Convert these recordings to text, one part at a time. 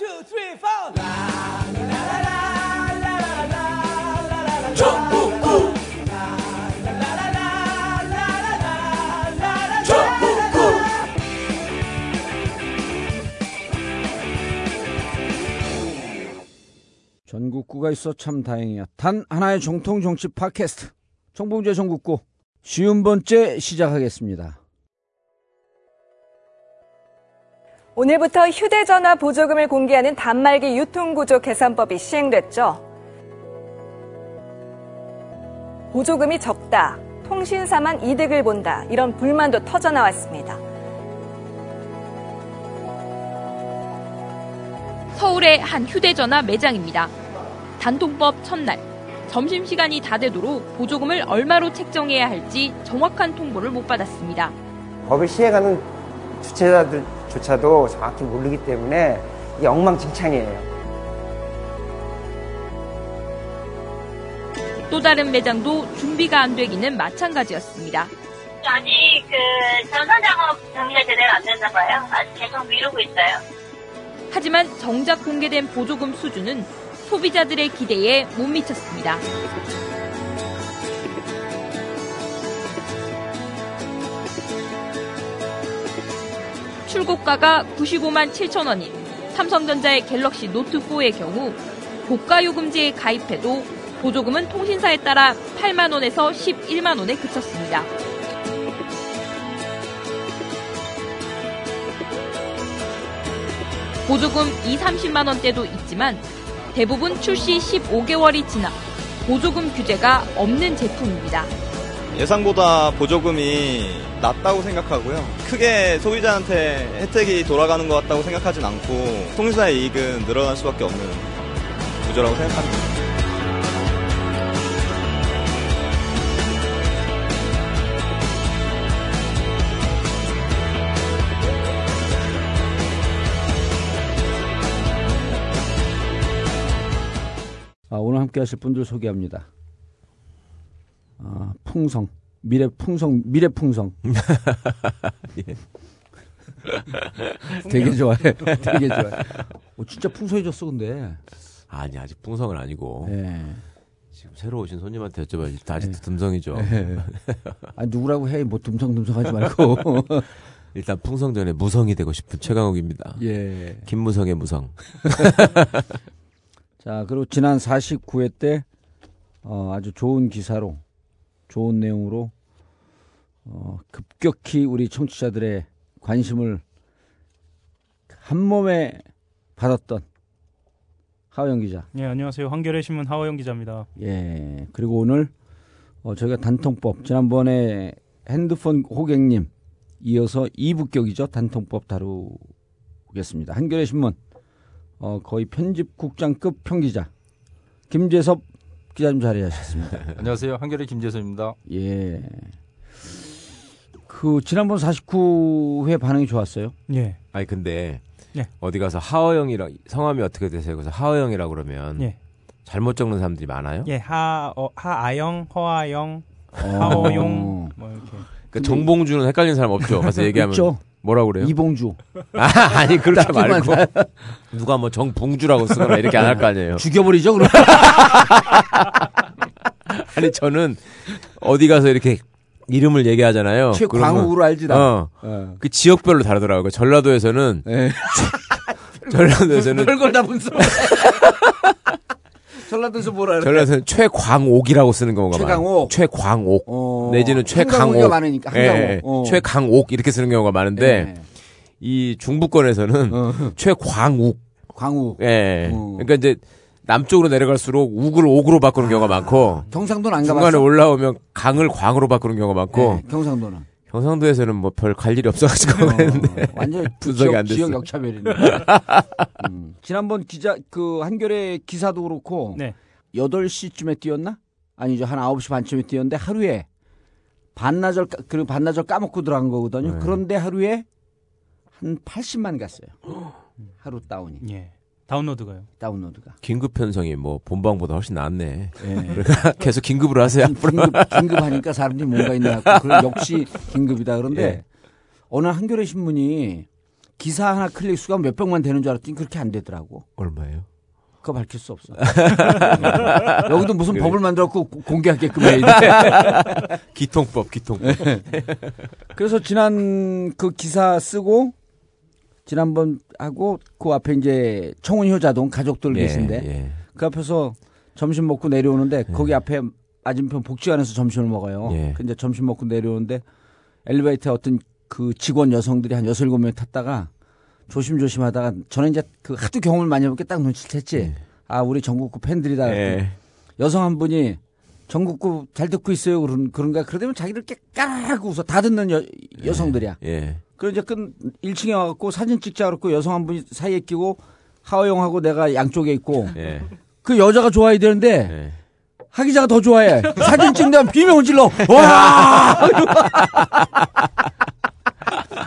two, three, four. 전국구 전국구 전국구가 있어 참 다행이야. 단 하나의 정통 정치 팟캐스트. 정봉재 전국구. 쉬운 번째 시작하겠습니다. 오늘부터 휴대전화 보조금을 공개하는 단말기 유통구조 개선법이 시행됐죠. 보조금이 적다, 통신사만 이득을 본다, 이런 불만도 터져나왔습니다. 서울의 한 휴대전화 매장입니다. 단통법 첫날 점심시간이 다 되도록 보조금을 얼마로 책정해야 할지 정확한 통보를 못 받았습니다. 법을 시행하는 주체자들 조차도 정확히 모르기 때문에 이게 엉망진창이에요. 또 다른 매장도 준비가 안 되기는 마찬가지였습니다. 아직 그 전선 작업 정리가 제대로 안 됐나 봐요. 아직 계속 미루고 있어요. 하지만 정작 공개된 보조금 수준은 소비자들의 기대에 못 미쳤습니다. 출고가가 95만 7천 원인 삼성전자의 갤럭시 노트4의 경우 고가 요금제에 가입해도 보조금은 통신사에 따라 8만 원에서 11만 원에 그쳤습니다. 보조금 2, 30만 원대도 있지만 대부분 출시 15개월이 지나 보조금 규제가 없는 제품입니다. 예상보다 보조금이 낮다고 생각하고요. 크게 소비자한테 혜택이 돌아가는 것 같다고 생각하진 않고 통신사의 이익은 늘어날 수밖에 없는 구조라고 생각합니다. 아, 오늘 함께 하실 분들 소개합니다. 아, 풍성. 미래 풍성, 미래 풍성. 예. 되게 좋아해. 되게 좋아해. 어, 진짜 풍성해졌어, 근데. 아니 아직 풍성은 아니고 예. 지금 새로 오신 손님한테 여쭤봐야지 아직도 듬성이죠. 예. 아, 누구라고 해. 뭐 듬성듬성 하지 말고. 일단 풍성 전에 무성이 되고 싶은 최강욱입니다. 예. 김무성의 무성. 자, 그리고 지난 49회 때, 어, 아주 좋은 기사로, 좋은 내용으로, 어, 급격히 우리 청취자들의 관심을 한 몸에 받았던 하호영 기자. 예, 안녕하세요. 한겨레 신문 하호영 기자입니다. 예. 그리고 오늘, 어, 저희가 단통법, 지난번에 핸드폰 호객님, 이어서 2부격이죠. 단통법 다루겠습니다. 한겨레 신문, 어, 거의 편집국장급 평기자 김재섭 기자님 자리하셨습니다. 안녕하세요. 한겨레 김재섭입니다. 예. 그 지난번 49회 반응이 좋았어요. 예. 아니 근데 예. 어디 가서 하어영이랑 성함이 어떻게 되세요? 그래서 하어영이라 그러면 예. 잘못 적는 사람들이 많아요? 예, 하, 어, 하아영, 허아영, 어. 하어용, 뭐 이렇게. 그 정봉주는 헷갈리는 사람 없죠? 가서 얘기하면 있죠. 뭐라 그래요? 이봉주. 아, 아니 그렇게 말고 누가 뭐 정봉주라고 쓰거나 이렇게 안 할 거 아니에요. 죽여버리죠, 그럼. 아니 저는 어디 가서 이렇게 이름을 얘기하잖아요. 최광욱으로 알지, 나. 어. 어. 그 지역별로 다르더라고요. 전라도에서는 예. 전라도에서는 별걸 다 분석. 전라도에서 뭐라 그래? 전라도에서는 최광옥이라고 쓰는 경우가 최강옥. 많아요. 최광옥 어. 내지는 최강옥. 많으니까, 예. 예. 어. 최강옥 이렇게 쓰는 경우가 많은데 예. 이 중부권에서는 어. 최광욱. 광우. 예. 어. 그러니까 이제 남쪽으로 내려갈수록 욱을 옥으로 바꾸는 경우가 많고 경상도는 안 중간에 가봤어. 올라오면 강을 광으로 바꾸는 경우가 많고 예, 경상도는. 경상도에서는 뭐 별 갈 일이 없어가지고 어, 완전 분석이 안 됐어. 지역 역차별이네. 음. 지난번 기자 그 한겨레 기사도 그렇고 네. 8시쯤에 뛰었나? 아니죠. 한 9시 반쯤에 뛰었는데 하루에 반나절 까- 그리고 반나절 까먹고 들어간 거거든요. 네. 그런데 하루에 한 80만 갔어요. 하루 다운이. 예. 다운로드가요. 다운로드가. 긴급 편성이 뭐 본방보다 훨씬 낫네. 예. 그러니까 계속 긴급으로 하세요. 긴급, 긴급하니까 사람들이 뭔가 있나 그래, 역시 긴급이다. 그런데 예. 어느 한겨레 신문이 기사 하나 클릭 수가 몇 백만 되는 줄 알았더니 그렇게 안 되더라고. 얼마예요? 그거 밝힐 수 없어. 여기도 무슨 그래. 법을 만들었고 고- 공개하게끔 해야 돼. 기통법, 기통법. 그래서 지난 그 기사 쓰고 지난번 하고 그 앞에 이제 청운효자동 가족들 예, 계신데 예. 그 앞에서 점심 먹고 내려오는데 거기 앞에 맞은편 복지관에서 점심을 먹어요. 예. 근데 점심 먹고 내려오는데 엘리베이터에 어떤 그 직원 여성들이 한 여섯 일곱 명 탔다가 조심조심 하다가 저는 이제 그 하도 경험을 많이 해보니까 딱 눈치챘지. 아, 우리 전국구 팬들이다. 예. 여성 한 분이 전국구 잘 듣고 있어요. 그런, 그런가. 그러더니 자기들 이렇게 까라고 웃어. 다 듣는 여, 여성들이야. 예. 그래 이제 끈 1층에 와갖고 사진 찍자 그랬고 여성 한 분이 사이에 끼고 하호영하고 내가 양쪽에 있고 예. 그 여자가 좋아해야 되는데 예. 하 기자가 더 좋아해. 사진 찍는데 비명을 질러. 와!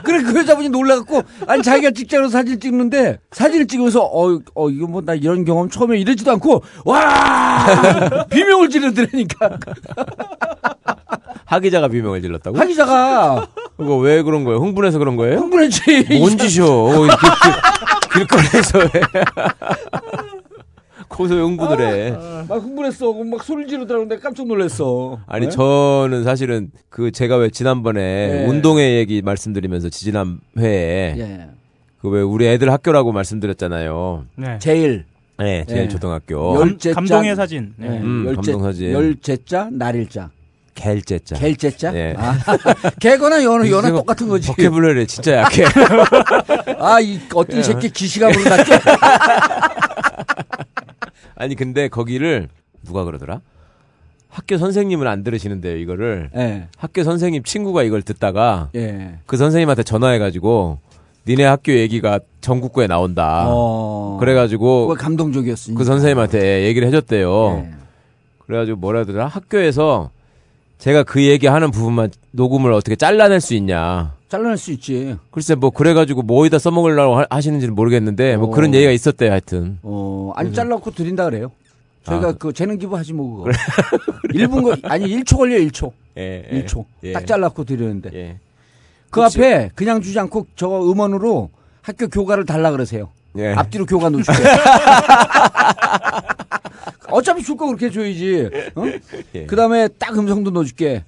그래 그 여자분이 놀라갖고 아니 자기가 찍자로 사진 찍는데 사진을 찍으면서 어, 어 이거 뭐 나 이런 경험 처음에 이러지도 않고 와 비명을 지르더라니까 하 기자가 비명을 질렀다고? 하 기자가 그거 왜 그런 거예요? 흥분해서 그런 거예요? 흥분했지 뭔 짓이요? 길- 길거리에서 왜? 거기서 왜 흥분을 해? 막 흥분했어 막 소리 지르더라고 내가 깜짝 놀랐어 아니 네? 저는 사실은 그 제가 왜 지난번에 예. 운동회 얘기 말씀드리면서 지지난 회에 예. 그왜 우리 애들 학교라고 말씀드렸잖아요. 네. 제일 네, 제일 예. 초등학교. 자- 감동의 사진. 네. 예, 음, 열째 감동 사진. 열째자 날일자 갤제자. 갤째자 예. 아, 개거나 연어 연어 똑같은 거지 버케블러리 진짜 약해. 아 이 어떤 예. 새끼 기시감으로 났죠 아니 근데 거기를 누가 그러더라? 학교 선생님은 안 들으시는데요, 이거를. 예. 학교 선생님 친구가 이걸 듣다가 예. 그 선생님한테 전화해가지고 니네 학교 얘기가 전국구에 나온다. 어. 그래가지고 감동적이었으니까. 그 선생님한테 얘기를 해줬대요. 예. 그래가지고 뭐라 하더라? 학교에서 제가 그 얘기하는 부분만 녹음을 어떻게 잘라낼 수 있냐. 잘라낼 수 있지. 글쎄 뭐 그래가지고 뭐 어디다 써먹으려고 하- 하시는지는 모르겠는데 뭐 어. 그런 얘기가 있었대요 하여튼. 어, 아니 잘라놓고 드린다 그래요. 저희가 아. 그 재능 기부하지 뭐 그거. 1분 거 아니 1초 걸려 1초. 예, 예. 1초. 예. 딱 잘라놓고 드리는데. 예. 그 혹시- 앞에 그냥 주지 않고 저거 음원으로 학교 교과를 달라 그러세요. 예. 앞뒤로 교과 놓줄게. 어차피 줄 거 그렇게 줘야지. 어? 예. 그 다음에 딱 음성도 넣어줄게.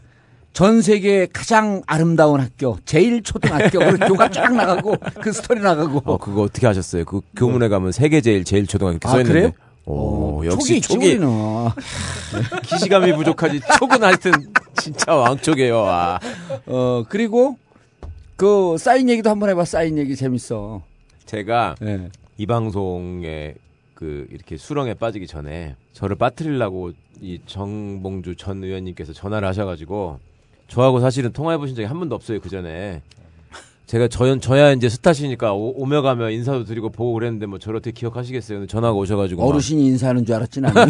전 세계 가장 아름다운 학교, 제일 초등학교, 그 교과 쫙 나가고, 그 스토리 나가고. 어 그거 어떻게 하셨어요? 그 교문에 가면 세계 제일 제일 초등학교 이렇게 아, 써 있는데. 그래요? 오, 어, 역시 우리는. 기시감이 부족하지. 촉은 하여튼 진짜 왕촉이에요. 와. 어, 그리고, 그, 사인 얘기도 한번 해봐, 사인 얘기 재밌어. 제가 예. 이 방송에 그 이렇게 수렁에 빠지기 전에 저를 빠뜨리려고 이 정봉주 전 의원님께서 전화를 하셔가지고 저하고 사실은 통화해 보신 적이 한 번도 없어요 그 전에 제가 저 저야 이제 스타시니까 오, 오며 가며 인사도 드리고 보고 그랬는데 뭐 저를 어떻게 기억하시겠어요? 근데 전화가 오셔가지고 막 어르신이 인사하는 줄 알았지, 나는.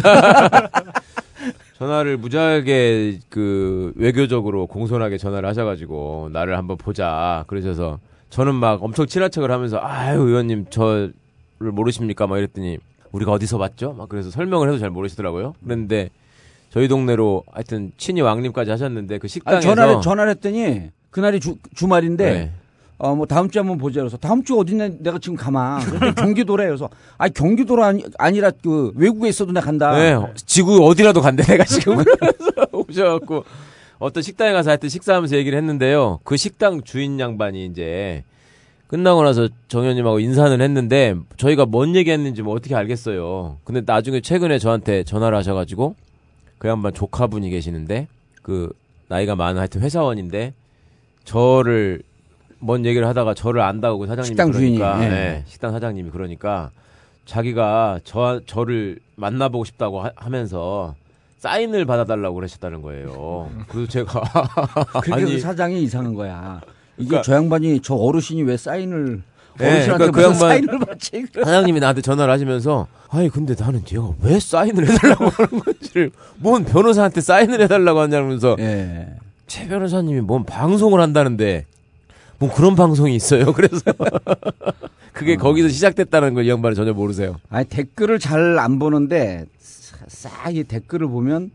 전화를 무지하게 그 외교적으로 공손하게 전화를 하셔가지고 나를 한번 보자 그러셔서 저는 막 엄청 친한 척을 하면서 아유 의원님 저를 모르십니까 막 이랬더니 우리가 어디서 봤죠 막 그래서 설명을 해도 잘 모르시더라고요 그랬는데 저희 동네로 하여튼 친히 왕림까지 하셨는데 그 아, 식당에서 전화를, 전화를 했더니, 그날이 주, 주말인데, 네. 어, 뭐, 다음 주에 한번 보자. 그래서, 다음 주 어딨냐, 내가 지금 가만. 경기도래. 그래서, 아 경기도라 아니, 아니라, 그, 외국에 있어도 내가 간다. 네, 지구 어디라도 간대 내가 지금 그래서 오셔갖고 어떤 식당에 가서 하여튼 식사하면서 얘기를 했는데요. 그 식당 주인 양반이 이제 끝나고 나서 정 의원님하고 인사는 했는데 저희가 뭔 얘기했는지 뭐 어떻게 알겠어요. 근데 나중에 최근에 저한테 전화를 하셔가지고 그 양반 조카분이 계시는데 그 나이가 많은 하여튼 회사원인데 저를 뭔 얘기를 하다가 저를 안다고 그 사장님이 식당 그러니까 주인이, 예. 네, 식당 사장님이 그러니까 자기가 저 저를 만나보고 싶다고 하, 면서 사인을 받아달라고 그러셨다는 거예요. 그래서 제가 그게 아니, 그 사장이 이상한 거야. 이게 그러니까- 저 양반이 저 어르신이 왜 사인을 네, 어르신한테 그러니까 그 양반- 사인을 받지? 사장님이 나한테 전화를 하시면서 아니 근데 나는 얘가 왜 사인을 해달라고 하는 건지를 뭔 변호사한테 사인을 해달라고 하냐면서 예. 최 변호사님이 뭔 방송을 한다는데 뭐 그런 방송이 있어요. 그래서 그게 거기서 시작됐다는 걸 이 양반은 전혀 모르세요. 아니 댓글을 잘 안 보는데 싹이 댓글을 보면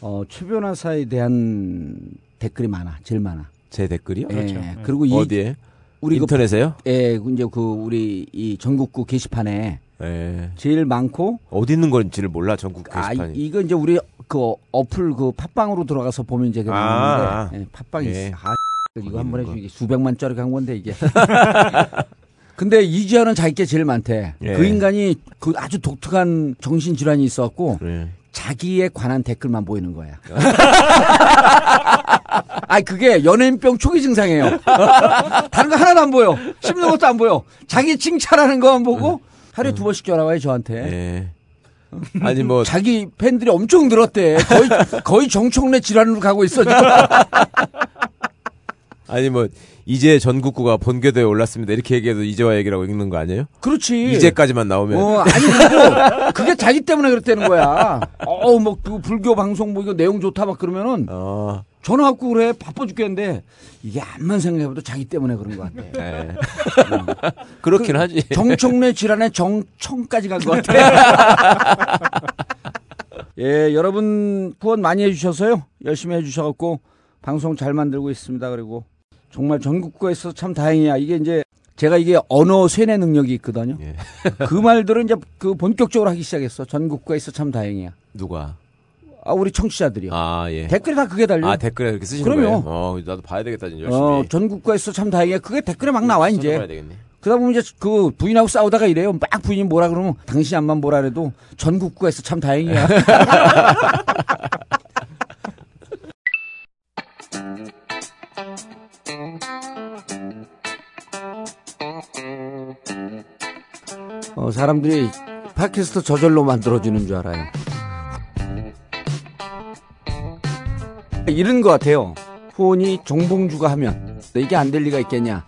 어, 최 변호사에 대한 댓글이 많아, 제일 많아. 제 댓글이요? 예. 그렇죠. 그리고 이 어디에? 우리 그 인터넷에요? 예, 이제 그 우리 이 전국구 게시판에 예. 제일 많고 어디 있는 건지를 몰라 전국 아 게시판이. 이- 이거 이제 우리 그 어플 그 팟빵으로 들어가서 보면 이제 그게 아, 예, 팟빵이 예. 있어. 아 이거 한 있는 번에 거. 이게 수백만 짜리 간 건데 이게. 근데 이지아는 자기 게 제일 많대. 예. 그 인간이 그 아주 독특한 정신 질환이 있어갖고 예. 자기에 관한 댓글만 보이는 거야. 아, 그게 연예인병 초기 증상이에요. 다른 거 하나도 안 보여. 씹는 것도 안 보여. 자기 칭찬하는 거만 보고 하루에 두 번씩 전화 와요, 저한테. 예. 아니 뭐 자기 팬들이 엄청 늘었대. 거의, 거의 정청래 질환으로 가고 있어, 지금. 아니 뭐 이제 전국구가 본궤도에 올랐습니다. 이렇게 얘기해도 이제와 얘기라고 읽는 거 아니에요? 그렇지. 이제까지만 나오면 어, 아니, 그리고 그게 자기 때문에 그랬다는 거야. 어, 뭐, 그 불교 방송 뭐 이거 내용 좋다 막 그러면은 어. 전화 갖고 그래. 바빠 죽겠는데 이게 암만 생각해봐도 자기 때문에 그런 것 같아. 예. 그렇긴 그 하지. 정청래 질환의 정청까지 간 것 같아. 예, 여러분 후원 많이 해주셔서요. 열심히 해주셔갖고 방송 잘 만들고 있습니다. 그리고 정말 전국구에서 참 다행이야. 이게 이제 제가 이게 언어 쇠뇌 능력이 있거든요. 예. 그 말들은 이제 그 본격적으로 하기 시작했어. 전국구에서 참 다행이야. 누가? 아, 우리 청취자들이요. 아 예. 댓글에 다 그게 달려. 아 댓글에 그렇게 쓰시는 그럼요. 거예요? 어 나도 봐야 되겠다 지금 열심히. 어, 전국구에서 참 다행이야. 그게 댓글에 막 나와 이제. 되겠네. 그러다 보면 이제 그 부인하고 싸우다가 이래요. 막 부인이 뭐라 그러면 당신이 암만 뭐라 그래도 전국구에서 참 다행이야. 어, 사람들이 팟캐스트 저절로 만들어주는 줄 알아요. 이런 것 같아요. 후원이 정봉주가 하면 이게 안 될 리가 있겠냐.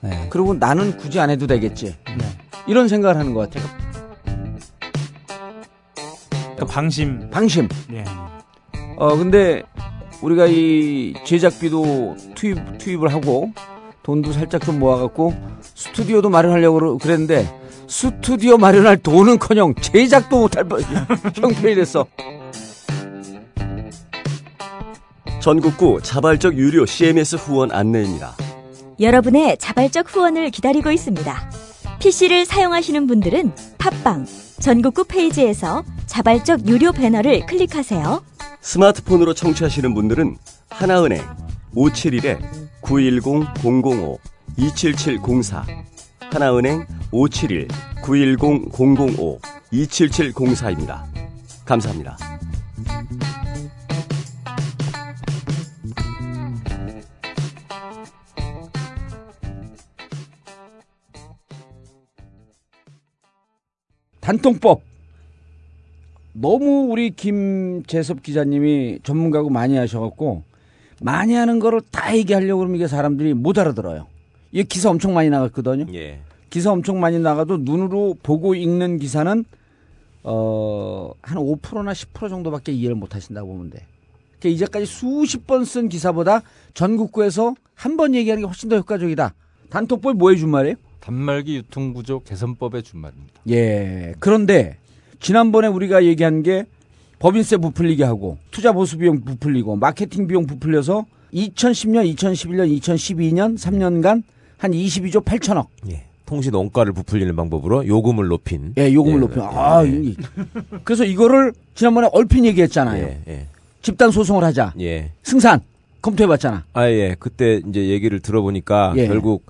네. 그리고 나는 굳이 안 해도 되겠지. 네. 이런 생각을 하는 것 같아요. 그 방심. 방심. 예. 어, 근데 우리가 이 제작비도 투입, 투입을 하고 돈도 살짝 좀 모아갖고 스튜디오도 마련하려고 그랬는데 스튜디오 마련할 돈은 커녕 제작도 못할 뻔- 형편이 됐어. 전국구 자발적 유료 CMS 후원 안내입니다. 여러분의 자발적 후원을 기다리고 있습니다. PC를 사용하시는 분들은 팟빵 전국구 페이지에서 자발적 유료 배너를 클릭하세요. 스마트폰으로 청취하시는 분들은 하나은행 571-910-005-27704 하나은행 571-910-005-27704입니다. 감사합니다. 단통법. 너무 우리 김재섭 기자님이 전문가고 많이 하셔갖고 많이 하는 거를 다 얘기하려고 그러면 이게 사람들이 못 알아들어요. 이게 기사 엄청 많이 나갔거든요. 예. 기사 엄청 많이 나가도 눈으로 보고 읽는 기사는 어, 한 5%나 10% 정도밖에 이해를 못 하신다고 보면 돼. 그러니까 이제까지 수십 번 쓴 기사보다 전국구에서 한 번 얘기하는 게 훨씬 더 효과적이다. 단톡법 뭐 해준 말이에요? 단말기 유통구조 개선법의 준말입니다. 예. 그런데 지난번에 우리가 얘기한 게 법인세 부풀리게 하고 투자 보수 비용 부풀리고 마케팅 비용 부풀려서 2010년, 2011년, 2012년 3년간 한 22조 8천억. 예. 통신 원가를 부풀리는 방법으로 요금을 높인. 예, 요금을 예, 높여. 예, 아, 예. 이- 그래서 이거를 지난번에 얼핏 얘기했잖아요. 예, 예. 집단 소송을 하자. 예. 승산 검토해봤잖아. 아, 예. 그때 이제 얘기를 들어보니까 예. 결국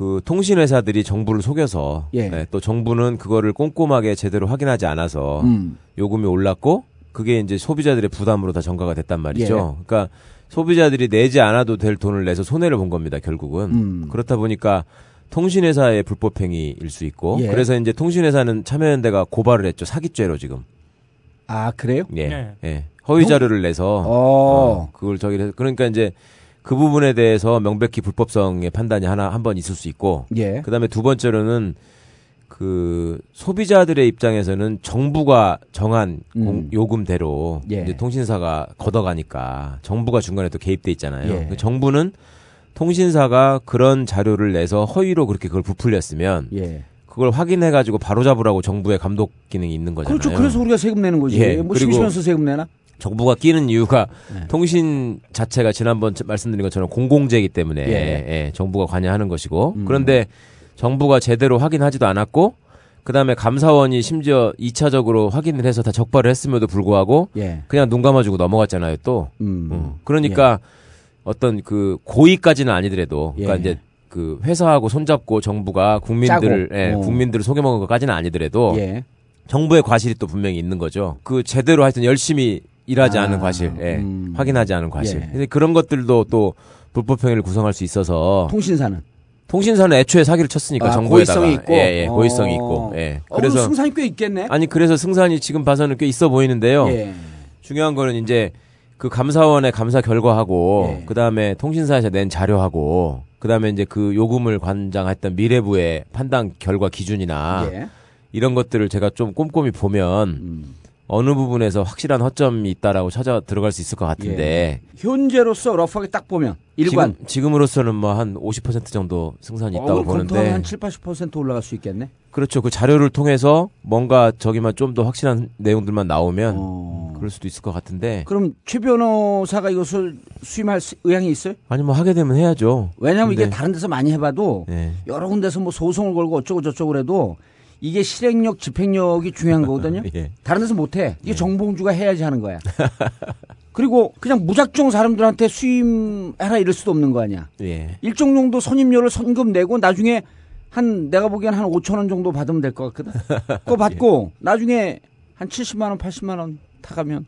그 통신 회사들이 정부를 속여서 예. 예, 또 정부는 그거를 꼼꼼하게 제대로 확인하지 않아서 음. 요금이 올랐고 그게 이제 소비자들의 부담으로 다 전가가 됐단 말이죠. 예. 그러니까 소비자들이 내지 않아도 될 돈을 내서 손해를 본 겁니다, 결국은. 음. 그렇다 보니까 통신회사의 불법행위일 수 있고 예. 그래서 이제 통신회사는 참여연대가 고발을 했죠. 사기죄로 지금. 아 그래요? 예. 네. 예. 허위 자료를 내서 어. 어, 그걸 저기 해서 그러니까 이제 그 부분에 대해서 명백히 불법성의 판단이 하나 한 번 있을 수 있고 예. 그다음에 두 번째로는 그 소비자들의 입장에서는 정부가 정한 음. 공- 요금대로 예. 이제 통신사가 걷어가니까 정부가 중간에 또 개입돼 있잖아요. 예. 그 정부는 통신사가 그런 자료를 내서 허위로 그렇게 그걸 부풀렸으면 예. 그걸 확인해 가지고 바로 잡으라고 정부의 감독 기능이 있는 거잖아요. 그렇죠. 그래서 우리가 세금 내는 거지. 예, 뭐 심심해서 세금 내나? 정부가 끼는 이유가 네. 통신 자체가 지난번 저- 말씀드린 것처럼 공공재이기 때문에 예. 예, 정부가 관여하는 것이고 음. 그런데 정부가 제대로 확인하지도 않았고 그다음에 감사원이 심지어 2차적으로 확인을 해서 다 적발을 했음에도 불구하고 예. 그냥 눈 감아주고 넘어갔잖아요 또 음. 음. 그러니까 어떤 그 고의까지는 아니더라도 그러니까 예. 이제 그 회사하고 손잡고 정부가 국민들을. 예, 어. 국민들을 속여먹은 것까지는 아니더라도 예. 정부의 과실이 또 분명히 있는 거죠. 그 제대로 하여튼 열심히 일하지 아, 않은 과실, 예, 음. 확인하지 않은 과실. 예. 근데 그런 것들도 또 불법 행위를 구성할 수 있어서 통신사는 통신사는 애초에 사기를 쳤으니까 아, 정부에다가 고의성이 있고? 예, 예, 고의성이 어. 있고. 예. 어, 그래서 승산이 꽤 있겠네. 아니 그래서 승산이 지금 봐서는 꽤 있어 보이는데요. 예. 중요한 거는 이제 그 감사원의 감사 결과하고 예. 그다음에 통신사에서 낸 자료하고 그다음에 이제 그 요금을 관장했던 미래부의 판단 결과 기준이나 예. 이런 것들을 제가 좀 꼼꼼히 보면 음. 어느 부분에서 확실한 허점이 있다라고 찾아 들어갈 수 있을 것 같은데 현재로서 러프하게 딱 보면 예. 일관 지금, 지금 으로서는 뭐 한 50% 정도 승산이 있다고 보는데 한 7, 80% 올라갈 수 있겠네. 그렇죠 그 자료를 통해서 뭔가 저기만 좀 더 확실한 내용들만 나오면 어. 그럴 수도 있을 것 같은데 그럼 최 변호사가 이것을 수임할 수- 의향이 있어요? 아니 뭐 하게 되면 해야죠 왜냐하면 이게 근데- 다른 데서 많이 해봐도 네. 여러 군데서 뭐 소송을 걸고 어쩌고 저쩌고 그래도 이게 실행력, 집행력이 중요한 거거든요. 예. 다른 데서 못해. 이게 정봉주가 해야지 하는 거야. 그리고 그냥 무작정 사람들한테 수임해라 이럴 수도 없는 거 아니야. 예. 일정 정도 선임료를 선금 내고 나중에 한 내가 보기엔 한 5천 원 정도 받으면 될 것 같거든. 그거 받고 나중에 한 70만 원, 80만 원 타가면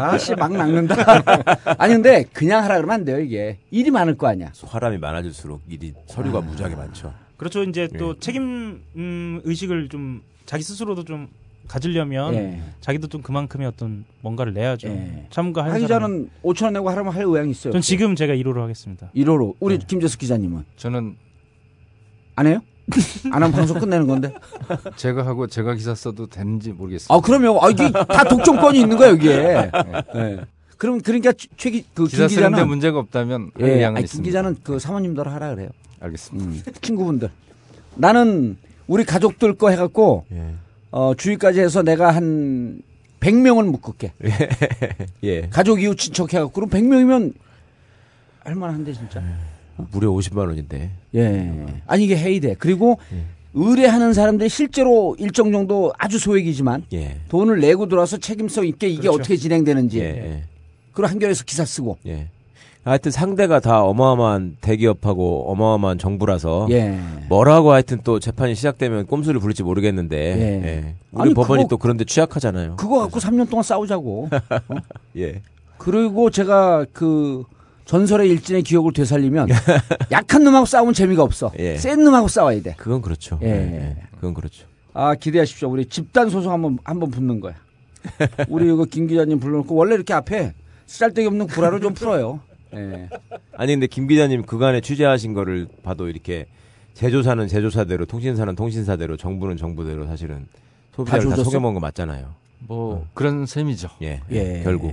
아씨 막 낚는다. 아니 근데 그냥 하라 그러면 안 돼요 이게 일이 많을 거 아니야. 사람이 많아질수록 일이 서류가 무지하게 많죠 그렇죠. 이제 또 예. 책임 음, 의식을 좀 자기 스스로도 좀 가지려면 예. 자기도 좀 그만큼의 어떤 뭔가를 내야죠. 예. 참가하는 하. 기자는 5천 원 내고 하라면 할 의향이 있어요. 전 지금 제가 1호로 하겠습니다. 1호로 우리 김재숙 기자님은 저는 안 해요? 안 하면 방송 끝내는 건데. 제가 하고 제가 기사 써도 되는지 모르겠습니다. 아 그러면 아 이게 다 독점권이 있는 거야 여기에. 네. 그럼 그러니까 최기 그김 기사 쓰는데 기자는 문제가 없다면 할 예, 의향은 아니, 김. 기자는 그 사모님들 하라 그래요. 알겠습니다. 음, 친구분들. 나는 우리 가족들 거 해갖고 예. 어, 주위까지 해서 내가 한 100명은 묶을게. 예. 가족 이웃 친척 해갖고 그럼 100명이면 할만한데 진짜. 무려 50만 원인데 예. 아니 이게 해이돼. 그리고 의뢰하는 사람들이 실제로 일정 정도 아주 소액이지만 예. 돈을 내고 들어와서 책임성 있게 이게 그렇죠. 어떻게 진행되는지. 예. 그리고 한겨레에서 기사 쓰고. 예. 하여튼 상대가 다 어마어마한 대기업하고 어마어마한 정부라서 예. 뭐라고 하여튼 또 재판이 시작되면 꼼수를 부릴지 모르겠는데 예. 예. 우리 아니, 법원이 그거- 또 그런데 취약하잖아요. 그거 갖고 3년 동안 싸우자고. 예. 그리고 제가 그 전설의 일진의 기억을 되살리면 약한 놈하고 싸우면 재미가 없어. 예. 센 놈하고 싸워야 돼. 그건 그렇죠. 예. 예. 그건 그렇죠. 아 기대하십시오. 우리 집단 소송 한번 한번 붙는 거야. 우리 이거 김 기자님 불러놓고 원래 이렇게 앞에 쓰잘데기 없는 구라를 좀 풀어요. 예. 아니 근데 김 기자님 그간에 취재하신 거를 봐도 이렇게 제조사는 제조사대로 통신사는 통신사대로 정부는 정부대로 사실은 소비자를 다, 조졌어? 속여먹은 거 맞잖아요. 뭐 그런 셈이죠. 예. 예. 결국.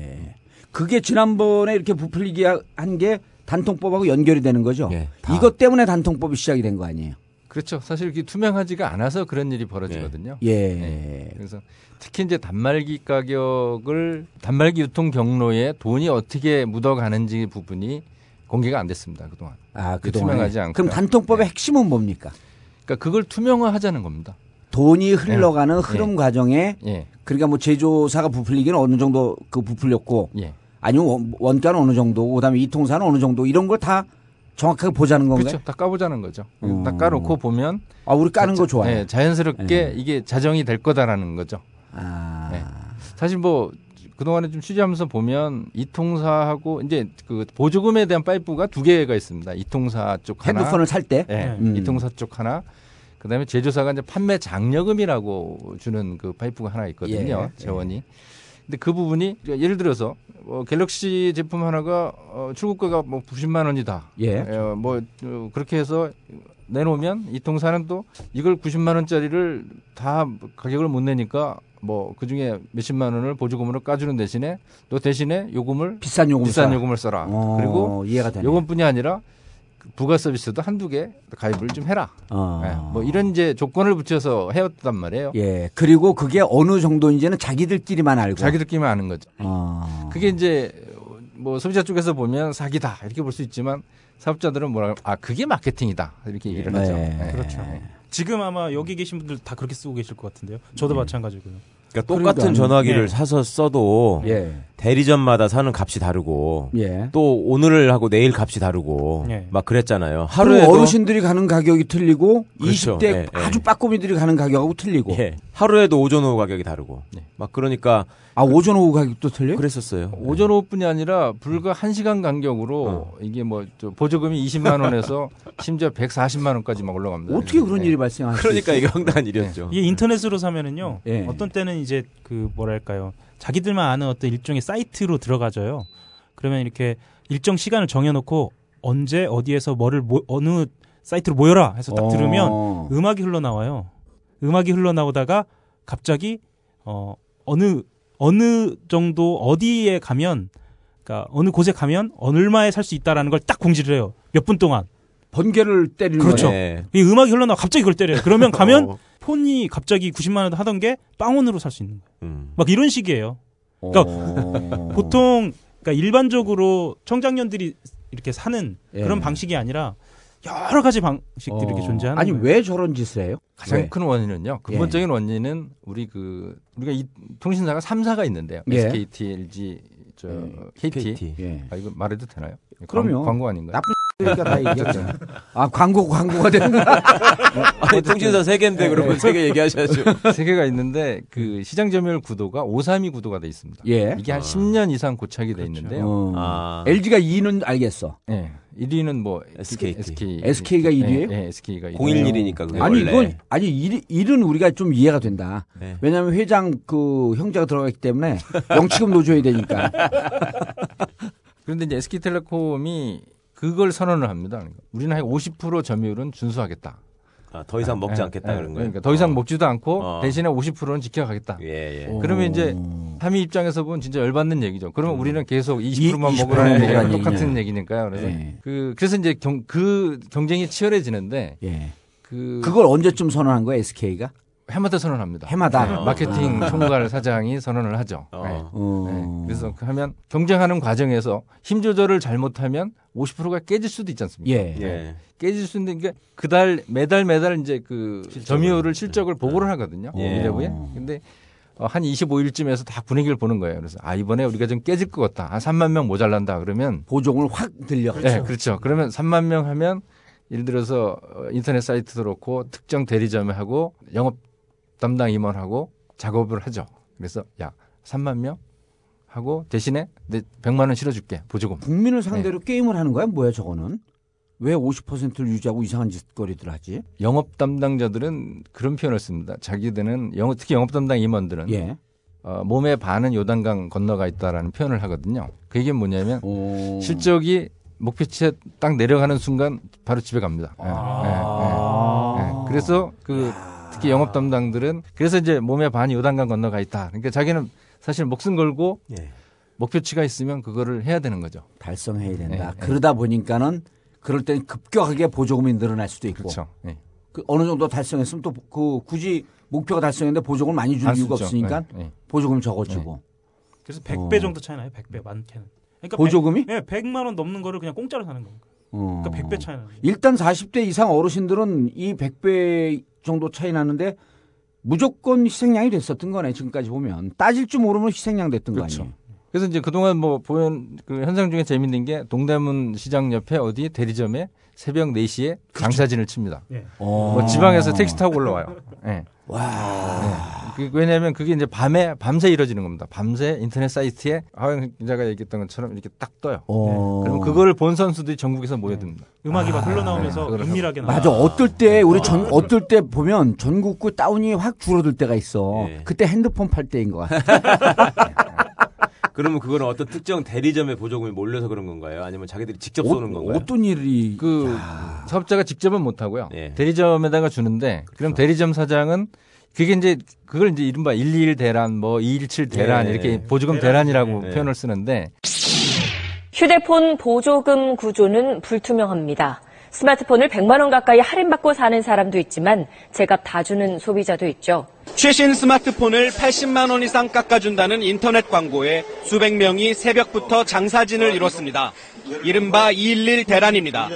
그게 지난번에 이렇게 부풀리게 한게 단통법하고 연결이 되는 거죠. 예, 다. 이것 때문에 단통법이 시작이 된 거 아니에요? 그렇죠. 사실 이게 투명하지가 않아서 그런 일이 벌어지거든요. 예. 네. 그래서 특히 이제 단말기 가격을 단말기 유통 경로에 돈이 어떻게 묻어가는지 부분이 공개가 안 됐습니다 그동안. 아, 그게 그동안에. 투명하지 않고. 그럼 단통법의 핵심은 뭡니까? 그러니까 그걸 투명화하자는 겁니다. 돈이 흘러가는 흐름 예. 과정에 예, 그러니까 뭐 제조사가 부풀리기는 어느 정도 그 부풀렸고 예. 아니면 원- 원가는 어느 정도 그다음에 이통사는 어느 정도 이런 걸다 정확하게 보자는 건가요? 그렇죠. 다 까보자는 거죠. 어. 딱 까놓고 보면 아, 우리 까는 자- 거 좋아요. 예, 자연스럽게 예. 이게 자정이 될 거다라는 거죠. 아. 네. 사실 뭐 그동안에 좀 취재하면서 보면 이통사하고 이제 그 보조금에 대한 파이프가 두 개가 있습니다. 이통사 쪽 하나, 핸드폰을 살 때. 예, 음. 이통사 쪽 하나, 그다음에 제조사가 이제 판매 장려금이라고 주는 그 파이프가 하나 있거든요. 예, 재원이. 근데 그 부분이 예를 들어서 어, 갤럭시 제품 하나가 어, 출고가가 뭐 90만 원이다. 예. 어, 뭐 어, 그렇게 해서 내놓으면 이 통사는 또 이걸 90만 원짜리를 다 가격을 못 내니까 뭐 그중에 몇십만 원을 보조금으로 까주는 대신에 또 대신에 요금을 비싼 요금 비싼. 요금을 써라. 어, 그리고 이해가 되네. 요금뿐이 아니라 부가 서비스도 한두 개 가입을 좀 해라. 어. 예, 뭐 이런 이제 조건을 붙여서 해왔단 말이에요. 예. 그리고 그게 어느 정도인지는 자기들끼리만 알고. 자기들끼리만 아는 거죠. 어. 그게 이제 뭐 소비자 쪽에서 보면 사기다 이렇게 볼 수 있지만 사업자들은 뭐라 아 그게 마케팅이다 이렇게 얘기를 하죠. 네. 예. 그렇죠. 지금 아마 여기 계신 분들 다 그렇게 쓰고 계실 것 같은데요. 저도 마찬가지고요. 그러니까 똑같은 전화기를 예. 사서 써도 예. 대리점마다 사는 값이 다르고 예. 또 오늘을 하고 내일 값이 다르고 예. 막 그랬잖아요. 하루에 어르신들이 가는 가격이 틀리고 그렇죠. 20대 예, 예. 아주 빠꼬미들이 가는 가격하고 틀리고. 예. 하루에도 오전 오후 가격이 다르고 네. 막 그러니까 아 오전 오후 가격도 틀려? 그랬었어요. 오전 오후뿐이 아니라 불과 1 시간 간격으로 어. 이게 뭐저 보조금이 20만 원에서 심지어 140만 원까지 막 올라갑니다. 어떻게 그런 예. 일이 발생할 수 그러니까? 이게 황당한 일이었죠. 이게 인터넷으로 사면은요. 예. 어떤 때는 이제 그 뭐랄까요. 자기들만 아는 어떤 일종의 사이트로 들어가져요. 그러면 이렇게 일정 시간을 정해놓고 언제 어디에서 뭐를 모- 어느 사이트로 모여라 해서 딱 들으면 어. 음악이 흘러나와요. 음악이 흘러나오다가 갑자기 어 어느 어느 정도 어디에 가면 그러니까 어느 곳에 가면 얼마에 살 수 있다라는 걸 딱 공지를 해요. 몇 분 동안. 번개를 때리는 그렇죠. 거네. 네. 이 음악이 흘러나와 갑자기 그걸 때려요. 그러면 가면 어. 폰이 갑자기 90만 원 하던 게 빵원으로 살 수 있는 거예요. 음. 막 이런 식이에요. 그러니까 어. 보통 그러니까 일반적으로 청장년들이 이렇게 사는 예. 그런 방식이 아니라 여러 가지 방식들이 이렇게 어. 존재하는 아니 거예요. 왜 저런 짓을 해요? 가장 왜? 큰 원인은요. 근본적인 원인은 우리 그 우리가 이 통신사가 3사가 있는데요. 예. SKT, LG, 저 예. KT. KT. 예. 아 이거 말해도 되나요? 그럼요. 광, 광고 아닌가요? 나쁜 그러니까 다. 아 광고 광고가 되는 거야. 아니 통신사 세 개인데 그러면 세 개 얘기하셔야죠. 세 개가 있는데 그 시장 점유율 구도가 532 구도가 돼 있습니다. 예. 이게 한 아. 10년 이상 고착이 돼 그렇죠. 있는데요. 어. 아. LG가 2는 알겠어. 예. 1위는 뭐 SKT. SK. SK 가 일위예요? 예, 예, SK가 1위. 011이니까 그게 아니 원래. 이건 아니 일, 일은 우리가 좀 이해가 된다. 네. 왜냐하면 회장 그 형제가 들어갔기 때문에 영치금 넣어줘야 되니까. 그런데 이제 SK텔레콤이 그걸 선언을 합니다. 그러니까 우리는 한 50% 점유율은 준수하겠다. 아, 더 이상 먹지 예, 않겠다 예, 그런 거예요. 그러니까 더 이상 어. 먹지도 않고 어. 대신에 50%는 지켜가겠다. 예, 예. 어. 그러면 이제 삼위 입장에서 보면 진짜 열받는 얘기죠. 그러면 우리는 계속 20%만 이- 먹으라는 20% 얘기가 먹으라는 똑같은 얘기냐. 얘기니까요. 그래서 예. 그 그래서 이제 경, 그 경쟁이 치열해지는데 예. 그 그걸 언제쯤 선언한 거야 SK가? 해마다 선언합니다. 해마다. 네, 마케팅 총괄 사장이 선언을 하죠. 어. 네. 어. 네. 그래서 그 하면 경쟁하는 과정에서 힘 조절을 잘못하면 50%가 깨질 수도 있지 않습니까? 예. 예. 깨질 수 있는 게 그달 매달 매달 이제 그 점유율을 실적을 보고를 하거든요. 예. 미래부에. 근데 어, 한 25일쯤에서 다 분위기를 보는 거예요. 그래서 아 이번에 우리가 좀 깨질 것 같다. 한 3만 명 모자란다. 그러면 보종을 확 들려. 네, 그렇죠. 그러면 3만 명 하면 예를 들어서 어, 인터넷 사이트도 그렇고 특정 대리점에 하고 영업 담당 임원하고 작업을 하죠. 그래서 야 3만 명 하고 대신에 내 100만 원 실어줄게 보조금. 국민을 상대로 게임을 하는 거야? 뭐야 저거는? 왜 50%를 유지하고 이상한 짓거리들 하지? 영업 담당자들은 그런 표현을 씁니다. 자기들은 영업, 특히 영업 담당 임원들은 예. 어, 몸의 반은 요단강 건너가 있다라는 표현을 하거든요. 그 얘기는 뭐냐면 오. 실적이 목표치에 딱 내려가는 순간 바로 집에 갑니다. 예, 아. 예, 예, 예. 그래서 그 특히 영업 담당들은 그래서 이제 몸의 반이 요단강 건너가 있다. 그러니까 자기는 사실 목숨 걸고 예. 목표치가 있으면 그거를 해야 되는 거죠. 달성해야 된다. 네, 네. 그러다 보니까는 그럴 땐 급격하게 보조금이 늘어날 수도 있고. 그렇죠. 예. 그 어느 정도 달성했으면 또 그 굳이 목표가 달성했는데 보조금을 많이 줄안 이유가 쓰죠. 없으니까 예, 예. 보조금 적어 주고. 그래서 100배 어. 정도 차이 나요. 100배 많게는. 그러니까 보조금이? 100, 예, 100만 원 넘는 거를 그냥 공짜로 사는 겁니다. 어. 그러니까 100배 차이 나요. 일단 40대 이상 어르신들은 이 100배 정도 차이 나는데 무조건 희생양이 됐었던 거네 지금까지 보면 따질 줄 모르면 희생양 됐던 그렇죠. 거 아니에요. 그래서 이제 그동안 뭐 보면 그 현상 중에 재밌는 게 동대문 시장 옆에 어디 대리점에 새벽 4시에 장사진을 칩니다. 예. 어. 뭐 지방에서 택시 타고 올라와요. 예. 와. 그- 왜냐하면 그게 이제 밤에 밤새 이루어지는 겁니다. 밤새 인터넷 사이트에 하영 기자가 얘기했던 것처럼 이렇게 딱 떠요. 어. 그러면 그거를 본 선수들이 전국에서 모여듭니다. 음악이 막 흘러나오면서 그거를 은밀하게 나. 맞아. 어떨 때 우리 전 어떨 때 보면 전국구 다운이 확 줄어들 때가 있어. 예. 그때 핸드폰 팔 때인 것 같아. 그러면 그거는 어떤 특정 대리점의 보조금이 몰려서 그런 건가요? 아니면 자기들이 직접 쏘는 건가요? 어떤 일이 그 사업자가 직접은 못 하고요. 예. 대리점에다가 주는데 그럼 대리점 사장은 그게 이제 그걸 이제 이른바 121 대란 뭐 217 대란 예. 이렇게 보조금 대란 이라고 예. 표현을 쓰는데 휴대폰 보조금 구조는 불투명합니다. 스마트폰을 100만 원 가까이 할인받고 사는 사람도 있지만 제값 다 주는 소비자도 있죠. 최신 스마트폰을 80만 원 이상 깎아준다는 인터넷 광고에 수백 명이 새벽부터 장사진을 이뤘습니다. 이른바 211 대란입니다.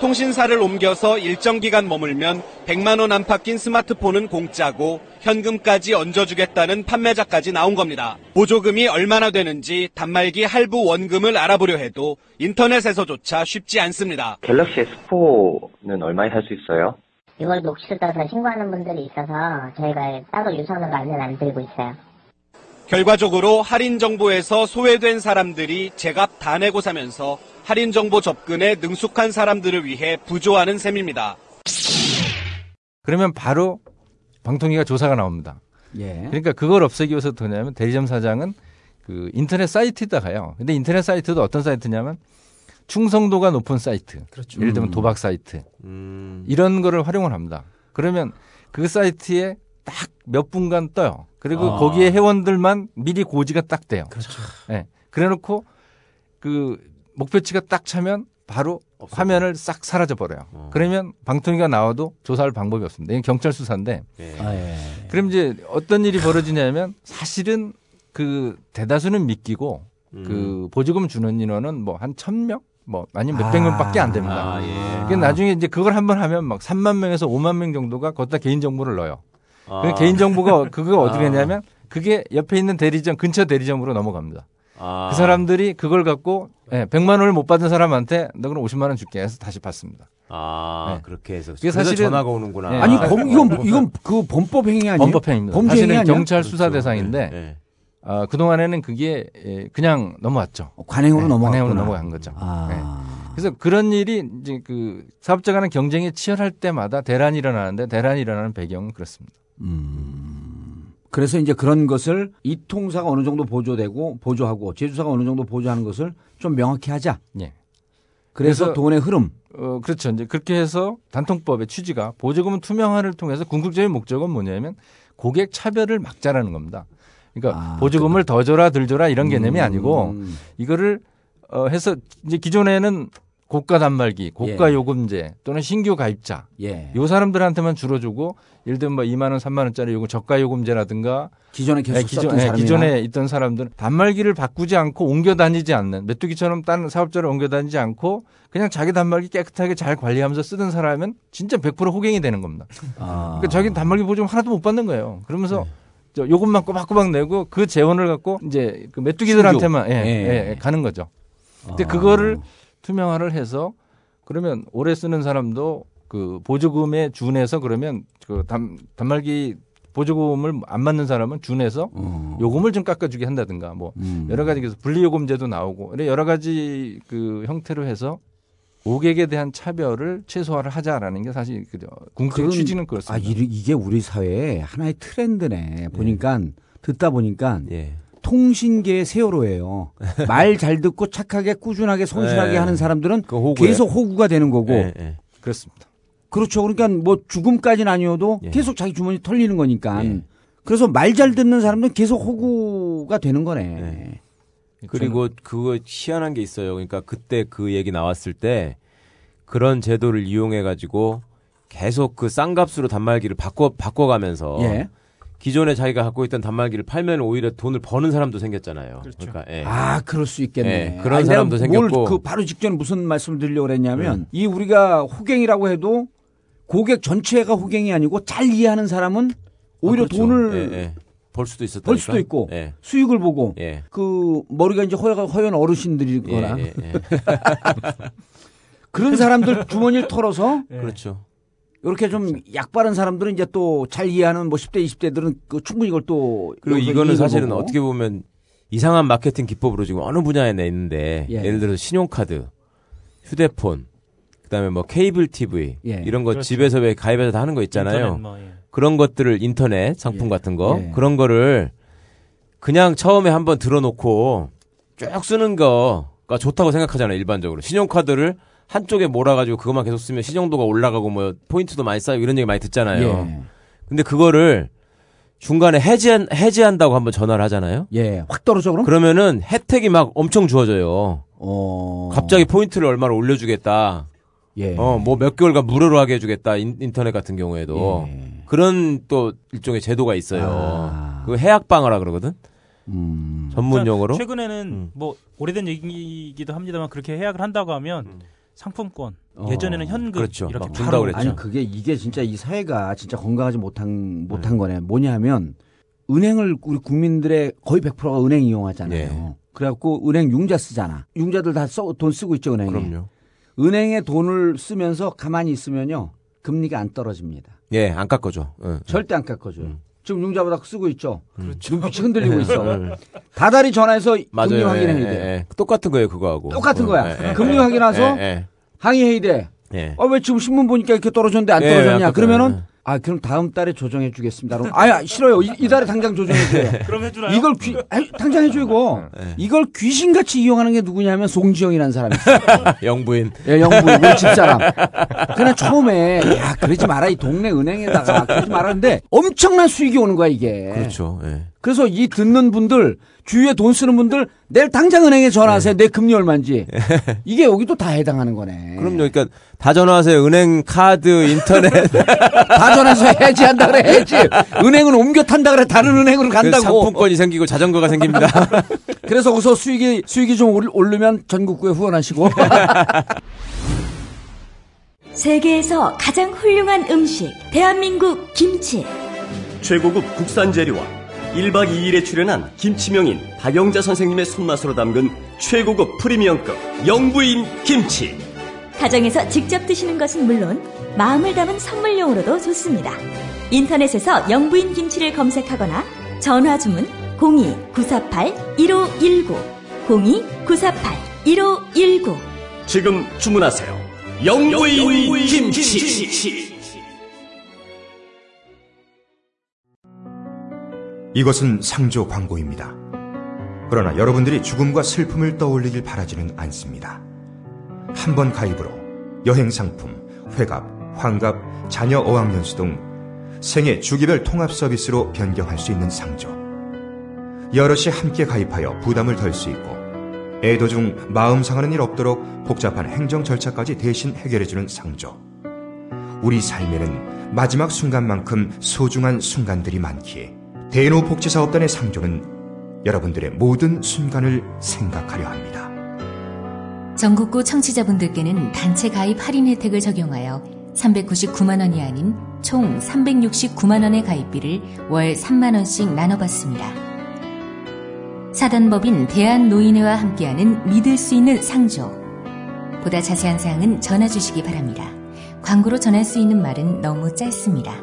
통신사를 옮겨서 일정 기간 머물면 100만 원 안팎인 스마트폰은 공짜고 현금까지 얹어주겠다는 판매자까지 나온 겁니다. 보조금이 얼마나 되는지 단말기 할부 원금을 알아보려 해도 인터넷에서조차 쉽지 않습니다. 갤럭시 S4는 얼마에 살 수 있어요? 이걸 녹취를 따서 신고하는 분들이 있어서 저희가 따로 유선으로 알면 안 드리고 있어요. 결과적으로 할인 정보에서 소외된 사람들이 제값 다 내고 사면서 할인 정보 접근에 능숙한 사람들을 위해 부조하는 셈입니다. 그러면 바로 방통위가 조사가 나옵니다. 예. 그러니까 그걸 없애기 위해서 어떻게 하냐면 대리점 사장은 그 인터넷 사이트에다 가요. 근데 인터넷 사이트도 어떤 사이트냐면 충성도가 높은 사이트. 그렇죠. 예를 들면 음. 도박 사이트. 음. 이런 거를 활용을 합니다. 그러면 그 사이트에 딱 몇 분간 떠요. 그리고 아. 거기에 회원들만 미리 고지가 딱 돼요. 그렇죠. 예. 그래 놓고 그 목표치가 딱 차면 바로 화면을 싹 사라져 버려요. 어. 그러면 방통위가 나와도 조사할 방법이 없습니다. 이건 경찰 수사인데. 아, 예. 그럼 이제 어떤 일이 벌어지냐면 사실은 그 대다수는 믿기고 음. 그 보조금 주는 인원은 뭐 한 천 명? 뭐 아니면 몇백 아. 명밖에 안 됩니다. 아, 예. 그게 나중에 이제 그걸 한번 하면 막 3만 명에서 5만 명 정도가 거기다 개인 정보를 넣어요. 아. 그 개인 정보가 그거 어떻게 아. 되냐면 그게 옆에 있는 대리점 근처 대리점으로 넘어갑니다. 아. 그 사람들이 그걸 갖고 예, 100만 원을 못 받은 사람한테 너 그럼 50만 원 줄게 해서 다시 받습니다. 아, 네. 그렇게 해서. 그래서 사실은 전화가 오는구나. 예. 아니 아, 범, 이건 뭐- 이건 그 범법 행위 아니에요? 범법 행위입니다. 범죄 행위 사실은 아니야? 경찰 수사 그렇죠. 대상인데 예, 예. 어, 그 동안에는 그게 예, 그냥 넘어왔죠. 관행으로 네, 넘어갔구나. 관행으로 넘어간 거죠. 아. 네. 그래서 그런 일이 이제 그 사업자 간의 경쟁이 치열할 때마다 대란이 일어나는데 대란이 일어나는 배경은 그렇습니다. 음. 그래서 이제 그런 것을 이 통사가 어느 정도 보조되고 보조하고 제주사가 어느 정도 보조하는 것을 좀 명확히 하자. 예. 그래서, 그래서 돈의 흐름. 어, 그렇죠. 이제 그렇게 해서 단통법의 취지가 보조금은 투명화를 통해서 궁극적인 목적은 뭐냐면 고객 차별을 막자라는 겁니다. 그러니까 아, 보조금을 더 줘라 덜 줘라 이런 개념이 음. 아니고 이거를 어, 해서 이제 기존에는 고가 단말기, 고가 예. 요금제 또는 신규 가입자 예. 요 사람들한테만 줄어 주고 예를 들면 뭐 2만 원, 3만 원짜리 요금 저가 요금제라든가 기존에 계속 예, 기존, 사람이나. 기존에 있던 사람들은 단말기를 바꾸지 않고 옮겨 다니지 않는 메뚜기처럼 다른 사업자를 옮겨 다니지 않고 그냥 자기 단말기 깨끗하게 잘 관리하면서 쓰던 사람은 진짜 100% 호갱이 되는 겁니다. 아. 그러니까 자기 단말기 보조금 하나도 못 받는 거예요. 그러면서 네. 저 요금만 꼬박꼬박 내고 그 재원을 갖고 이제 그 메뚜기들한테만 예. 예, 예. 예, 가는 거죠. 근데 아. 그거를 투명화를 해서 그러면 오래 쓰는 사람도 그 보조금에 준해서 그러면 그 단, 단말기 보조금을 안 맞는 사람은 준해서 어. 요금을 좀 깎아주게 한다든가 뭐 음. 여러 가지 그래서 분리요금제도 나오고 여러 가지 그 형태로 해서 고객에 대한 차별을 최소화를 하자라는 게 사실 그죠 그건- 취지는 아, 그렇습니다. 이- 이게 우리 사회의 하나의 트렌드네. 보니까 듣다 보니까 예. 통신계의 세월호예요. 말 잘 듣고 착하게 꾸준하게 성실하게 예. 하는 사람들은 그. 계속 호구가 되는 거고 예, 예. 그렇습니다. 그렇죠. 그러니까 뭐 죽음까지는 아니어도 예. 계속 자기 주머니 털리는 거니까. 예. 그래서 말 잘 듣는 사람들은 계속 호구가 되는 거네. 그리고 그거 희한한 게 있어요. 그러니까 그때 그 얘기 나왔을 때 그런 제도를 이용해 가지고 계속 그싼 값으로 단말기를 바꿔 바꿔가면서 예. 기존에 자기가 갖고 있던 단말기를 팔면 오히려 돈을 버는 사람도 생겼잖아요. 그러니까 예. 아, 그럴 수 있겠네. 예, 그런 아니, 사람도 생겼고. 그 바로 직전에 무슨 말씀을 드리려고 그랬냐면 이 우리가 호갱이라고 해도 고객 전체가 호갱이 아니고 잘 이해하는 사람은 오히려 아, 그렇죠. 돈을 예, 예. 벌 수도 있었다. 벌 수도 있고 예. 수익을 보고 예. 그 머리가 이제 허연, 허연 어르신들이거나 예, 예, 예. 그런 사람들 주머니를 털어서 그렇죠. 이렇게 좀 약 바른 사람들은 이제 또 잘 이해하는 뭐 10대 20대들은 그 충분히 이걸 또 그리고 이거는 사실은 보고. 어떻게 보면 이상한 마케팅 기법으로 지금 어느 분야에 내 있는데 예. 예. 를 들어서 신용카드, 휴대폰, 그다음에 뭐 케이블 TV 예. 이런 거 그렇죠. 집에서 왜 가입해서 다 하는 거 있잖아요. 뭐, 예. 그런 것들을 인터넷 상품 같은 거 예. 그런 거를 그냥 처음에 한번 들어놓고 쭉 쓰는 거가 좋다고 생각하잖아요 일반적으로 신용카드를 한쪽에 몰아가지고 그것만 계속 쓰면 신용도가 올라가고 뭐 포인트도 많이 쌓이고 이런 얘기 많이 듣잖아요. 예. 근데 그거를 중간에 해지한 해지한다고 한번 전화를 하잖아요. 예. 확 떨어져 그럼? 그러면은 혜택이 막 엄청 주어져요. 어. 갑자기 포인트를 얼마를 올려주겠다. 예. 어, 뭐 몇 개월간 무료로 하게 해주겠다. 인, 터넷 같은 경우에도. 예. 그런 또 일종의 제도가 있어요. 아. 그 해약방어라 그러거든? 음. 전문 용어로? 최근에는 뭐 오래된 얘기이기도 합니다만 그렇게 해약을 한다고 하면 상품권 예전에는 현금 그렇죠. 이렇게 막 바로 준다고 그랬죠. 아니 그게 이게 진짜 이 사회가 진짜 건강하지 못한 못한 네. 거네. 뭐냐면 은행을 우리 국민들의 거의 100%가 은행 이용하잖아요. 예. 그래갖고 은행 융자 쓰잖아. 융자들 다 돈 쓰고 있죠 은행에. 그럼요. 은행에 돈을 쓰면서 가만히 있으면요 금리가 안 떨어집니다. 예, 안 깎아줘. 응. 절대 안 깎아줘요. 지금 융자보다 쓰고 있죠. 그렇죠. 눈빛이 흔들리고 있어. 음. 다달이 전화해서 금리 맞아요. 확인해야 예, 돼. 예, 예. 똑같은 거예요, 그거하고. 똑같은 어, 거야. 예, 예. 금리 확인해서 예, 예. 항의해야 돼. 예. 아, 왜 지금 신문 보니까 이렇게 떨어졌는데 안 예, 떨어졌냐? 그러면은 예. 아, 그럼 다음 달에 조정해 주겠습니다. 그럼 아야, 싫어요. 이, 이 달에 당장 조정해 줘요. 그럼 해주나요? 이걸 귀, 아이, 당장 해줘 이거. 예. 이걸 귀신같이 이용하는 게 누구냐면 송지영이라는 사람이 있어요. 영부인. 예, 영부 우리 집사람. 그냥 처음에 야 그러지 마라 이 동네 은행에다가 그러지 말았는데 엄청난 수익이 오는 거야 이게. 그렇죠. 예. 그래서 이 듣는 분들 주위에 돈 쓰는 분들 내일 당장 은행에 전화하세요. 내 금리 얼마인지. 이게 여기도 다 해당하는 거네. 그럼요. 그러니까 다 전화하세요. 은행, 카드, 인터넷. 다 전화해서 해지한다 그래 해지. 은행은 옮겨 탄다 그래 다른 은행으로 그 간다고. 상품권이 생기고 자전거가 생깁니다. 그래서 거기서 수익이 수익이 좀 올- 오르면 전국구에 후원하시고. 세계에서 가장 훌륭한 음식, 대한민국 김치. 최고급 국산 재료와 1박 2일에 출연한 김치명인 박영자 선생님의 손맛으로 담근 최고급 프리미엄급 영부인 김치. 가정에서 직접 드시는 것은 물론 마음을 담은 선물용으로도 좋습니다. 인터넷에서 영부인 김치를 검색하거나 전화 주문 02-948-1519 02-948-1519 지금 주문하세요. 영부인, 김치. 이것은 상조 광고입니다. 그러나 여러분들이 죽음과 슬픔을 떠올리길 바라지는 않습니다. 한 번 가입으로 여행 상품, 회갑, 환갑, 자녀 어학연수 등 생애 주기별 통합 서비스로 변경할 수 있는 상조. 여럿이 함께 가입하여 부담을 덜 수 있고 애도 중 마음 상하는 일 없도록 복잡한 행정 절차까지 대신 해결해주는 상조. 우리 삶에는 마지막 순간만큼 소중한 순간들이 많기에 대노복지사업단의 상조는 여러분들의 모든 순간을 생각하려 합니다. 전국구 청취자분들께는 단체 가입 할인 혜택을 적용하여 399만 원이 아닌 총 369만 원의 가입비를 월 3만 원씩 나눠받습니다. 사단법인 대한노인회와 함께하는 믿을 수 있는 상조. 보다 자세한 사항은 전화 주시기 바랍니다. 광고로 전할 수 있는 말은 너무 짧습니다.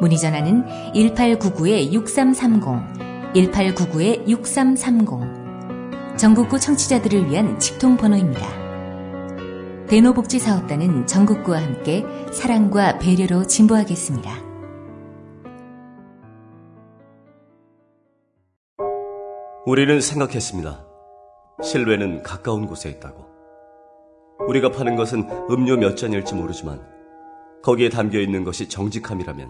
문의 전화는 1899-6330, 1899-6330. 전국구 청취자들을 위한 직통번호입니다. 대노복지사업단은 전국구와 함께 사랑과 배려로 진보하겠습니다. 우리는 생각했습니다. 실외는 가까운 곳에 있다고. 우리가 파는 것은 음료 몇 잔일지 모르지만 거기에 담겨 있는 것이 정직함이라면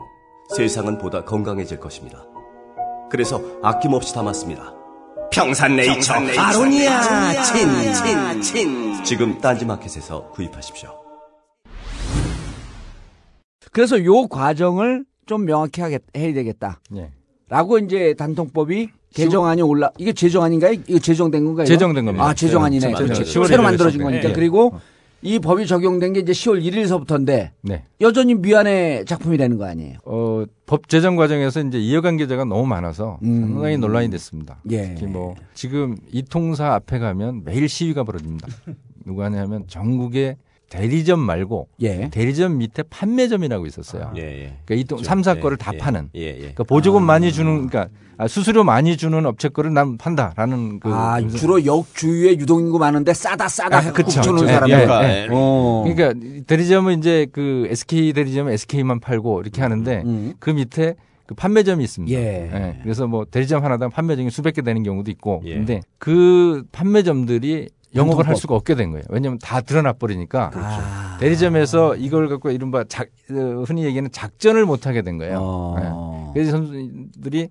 세상은 보다 건강해질 것입니다. 그래서 아낌없이 담았습니다. 평산네이처 아로니아 친 친 친 지금 딴지마켓에서 구입하십시오. 그래서 요 과정을 좀 명확히 하겠, 해야 되겠다. 예. 라고 이제 단통법이 개정안이 올라 이게 제정안인가요? 이거 제정된 건가요? 제정된 겁니다. 아 제정안이네. 네. 제정된 새로. 만들어진 네. 거니까. 네. 그리고 이 법이 적용된 게 이제 10월 1일서부터인데 네. 여전히 미안의 작품이 되는 거 아니에요? 어, 법 제정 과정에서 이제 이해관계자가 너무 많아서 음. 상당히 논란이 됐습니다. 예. 특히 뭐 지금 이 통사 앞에 가면 매일 시위가 벌어집니다. 누가 하냐면 전국에 대리점 말고 예. 대리점 밑에 판매점이라고 있었어요. 예, 예. 그러니까 이동 그렇죠. 3, 4 거를 예, 다 예. 파는. 예, 예. 그러니까 보조금 많이 주는 그러니까 아, 수수료 많이 주는 업체 거를 난 판다라는 그 아 주로 역 주위에 유동인구 많은데 싸다 싸다 아, 그쵸. 예, 사람들. 예, 예. 어. 그러니까 대리점은 이제 그 SK 대리점은 SK만 팔고 이렇게 하는데 그 밑에 그 판매점이 있습니다. 음. 예. 그래서 뭐 대리점 하나당 판매점이 수백 개 되는 경우도 있고. 예. 근데 그 판매점들이 영업을 할. 수가 없게 된 거예요. 왜냐하면 다 드러나 버리니까 아. 대리점에서 이걸 갖고 이른바 작, 어, 흔히 얘기하는 작전을 못 하게 된 거예요. 어. 예. 그래서 선수들이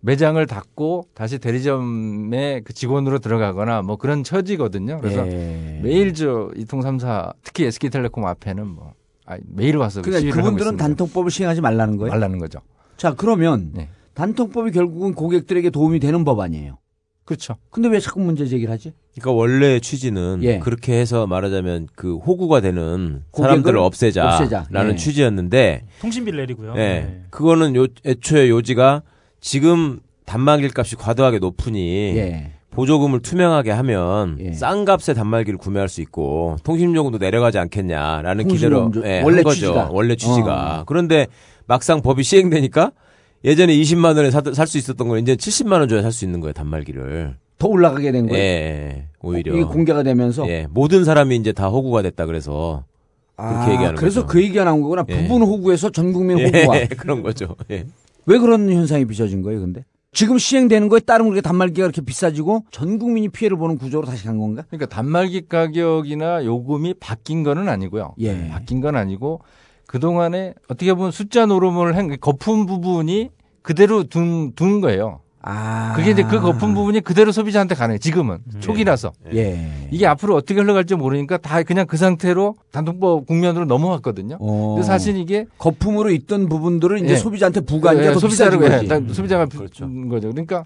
매장을 닫고 다시 대리점의 그 직원으로 들어가거나 뭐 그런 처지거든요. 그래서 예. 매일 저 이통 3사 특히 SK텔레콤 앞에는 뭐 아, 매일 와서 그러니까 그분들은. 단통법을 시행하지 말라는 거예요. 말라는 거죠. 자 그러면 네. 단통법이 결국은 고객들에게 도움이 되는 법 아니에요. 그렇죠. 근데 왜 자꾸 문제 제기를 하지? 그러니까 원래 취지는 예. 그렇게 해서 말하자면 그 호구가 되는 사람들을 없애자라는 없애자. 예. 취지였는데 통신비를 내리고요. 예. 네. 그거는 요 애초에 요지가 지금 단말기 값이 과도하게 높으니 예. 보조금을 투명하게 하면 싼 값에 단말기를 구매할 수 있고 통신요금도 내려가지 않겠냐라는 기대로 예, 원래 한 거죠. 취지가. 원래 취지가. 어. 그런데 막상 법이 시행되니까 예전에 20만 원에 살 수 있었던 걸 이제 70만 원 줘야 살 수 있는 거예요 단말기를. 더 올라가게 된 거예요. 예, 오히려 이게 공개가 되면서 예, 모든 사람이 이제 다 호구가 됐다 그래서 그렇게 아, 얘기하는 그래서 거죠. 그 얘기가 나온 거구나. 예. 부분 호구에서 전 국민 예, 호구화. 그런 거죠. 예. 왜 그런 현상이 빚어진 거예요, 근데? 지금 시행되는 거에 따른 그렇게 단말기가 그렇게 비싸지고 전 국민이 피해를 보는 구조로 다시 간 건가? 그러니까 단말기 가격이나 요금이 바뀐 거는 아니고요. 예. 바뀐 건 아니고 그동안에 어떻게 보면 숫자 노름을 한 거품 부분이 그대로 둔, 둔 거예요. 아. 그게 이제 그 거품 부분이 그대로 소비자한테 가는 지금은 초기라서 예. 이게 앞으로 어떻게 흘러갈지 모르니까 다 그냥 그 상태로 단통법 국면으로 넘어왔거든요. 어. 근데 사실 이게 거품으로 있던 부분들을 이제 예. 소비자한테 부과하니까 예, 더 소비자를 예, 거지. 단- 소비자가 준 거죠. 그러니까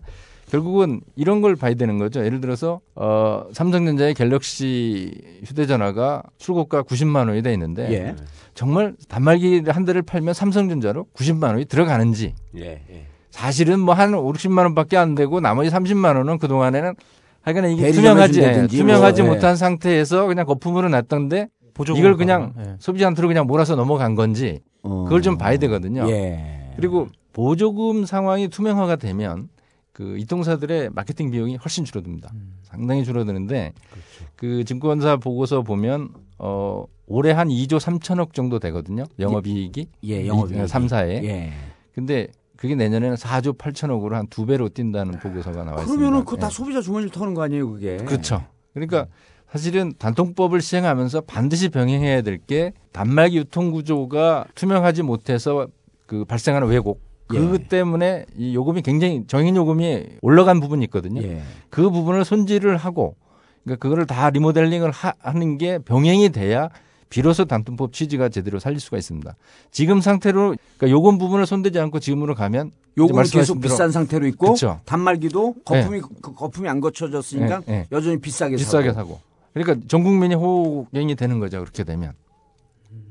결국은 이런 걸 봐야 되는 거죠. 예를 들어서 어, 삼성전자의 갤럭시 휴대전화가 출고가 90만 원이 돼 있는데 예. 정말 단말기 한 대를 팔면 삼성전자로 90만 원이 들어가는지 예, 예. 사실은 뭐 한 5, 60만 원밖에 안 되고 나머지 30만 원은 그동안에는 하여간 이게 투명하지 준다든지 투명하지 뭐, 예. 못한 상태에서 그냥 거품으로 놨던데 보조금을 이걸 그냥 받아요. 예. 소비자한테로 그냥 몰아서 넘어간 건지 어. 그걸 좀 봐야 되거든요. 예. 그리고 보조금 상황이 투명화가 되면 그 이통사들의 마케팅 비용이 훨씬 줄어듭니다. 음. 상당히 줄어드는데 그렇죠. 그 증권사 보고서 보면 어 올해 한 2조 3천억 정도 되거든요. 영업이익이 예, 영업이익이. 3사에. 예. 근데 그게 내년에는 4조 8천억으로 한 두 배로 뛴다는 보고서가 나와 있습니다. 그러면은 그거 다 예. 소비자 주머니를 터는 거 아니에요, 그게? 그렇죠. 그러니까 사실은 단통법을 시행하면서 반드시 병행해야 될 게 단말기 유통 구조가 투명하지 못해서 그 발생하는 왜곡. 그 예. 때문에 이 요금이 굉장히 정인 요금이 올라간 부분이 있거든요. 예. 그 부분을 손질을 하고 그러니까 그거를 다 리모델링을 하, 하는 게 병행이 돼야 비로소 단통법 취지가 제대로 살릴 수가 있습니다. 지금 상태로 그러니까 요금 부분을 손대지 않고 지금으로 가면 말씀하신 계속 비싼 상태로 있고 그쵸. 단말기도 거품이 그 거품이 안 거쳐졌으니까 예, 예. 여전히 비싸게 비싸게 사고. 사고. 그러니까 전 국민이 호갱이 되는 거죠. 그렇게 되면.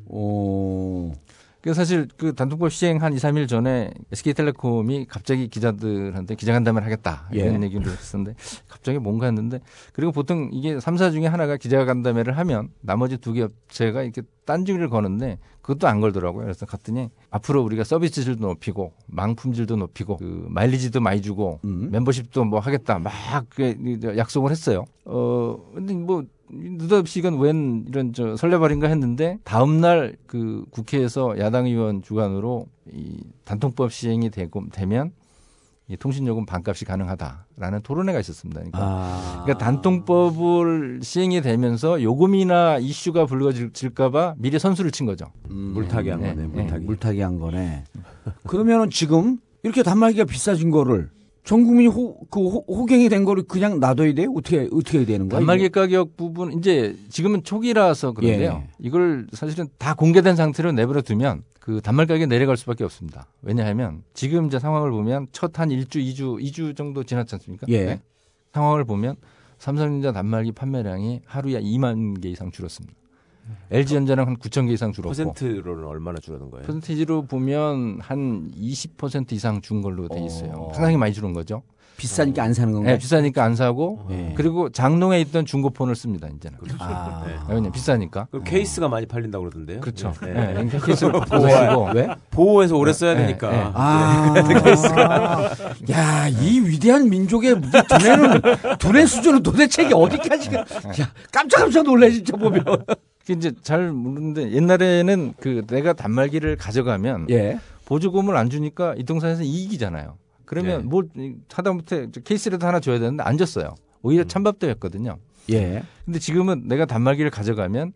오. 그 사실 그 단통법 시행 한 2, 3일 전에 SK텔레콤이 갑자기 기자들한테 기자간담회를 하겠다 이런 예. 얘기를 했었는데 갑자기 뭔가 했는데 그리고 보통 이게 3사 중에 하나가 기자간담회를 하면 나머지 두 개 업체가 이렇게 딴지를 거는데 그것도 안 걸더라고요. 그래서 갔더니 앞으로 우리가 서비스 질도 높이고 망품질도 높이고 그 마일리지도 많이 주고 음. 멤버십도 뭐 하겠다 막그 약속을 했어요. 어 근데 뭐 느닷없이 이건 웬 이런 저 설레발인가 했는데 다음 날 그 국회에서 야당 의원 주관으로 이 단통법 시행이 되고 되면 이 통신요금 반값이 가능하다라는 토론회가 있었습니다. 그러니까, 아. 그러니까 단통법을 시행이 되면서 요금이나 이슈가 불거질까봐 미리 선수를 친 거죠. 물타기 한 네, 거네, 네. 물타기. 물타기 한 거네. 그러면은 지금 이렇게 단말기가 비싸진 거를 전 국민이 호, 그 호, 호갱이 된 거를 그냥 놔둬야 돼요? 어떻게 어떻게 해야 되는 거야? 단말기? 가격 부분 이제 지금은 초기라서 그런데요. 예. 이걸 사실은 다 공개된 상태로 내버려 두면 그 단말기 가격이 내려갈 수밖에 없습니다. 왜냐하면 지금 이제 상황을 보면 첫한 1주, 2주, 2주 정도 지났지 않습니까? 네. 예. 상황을 보면 삼성전자 단말기 판매량이 하루에 2만 개 이상 줄었습니다. LG전자는 한 9천 개 이상 줄었고 퍼센트로는 얼마나 줄어든 거예요? 퍼센테이지로 보면 한 20% 이상 준 걸로 돼 있어요. 상당히 많이 줄은 거죠. 비싸니까 안 사는 건가요? 네, 비싸니까 안 사고 네. 그리고 장롱에 있던 중고폰을 씁니다 이제는. 아. 네. 왜냐 비싸니까. 그 케이스가 많이 팔린다 고 그러던데요. 그렇죠. 네. 네. 네. 케이스를 쓰고. 왜? 보호해서 오래 써야 네, 되니까. 네. 아. 네. 케이스가. 야, 이 위대한 민족의 무슨 두뇌는, 두뇌 수준은 도대체 이게 어디까지, 가- 야, 깜짝깜짝 놀래, 진짜 보면. 그 이제 잘 모르는데 옛날에는 그 내가 단말기를 가져가면 예. 보조금을 안 주니까 이동산에서 이익이잖아요. 그러면 네. 뭘 하다못해 케이스라도 하나 줘야 되는데 안 줬어요. 오히려 찬밥도였거든요. 예. 근데 지금은 내가 단말기를 가져가면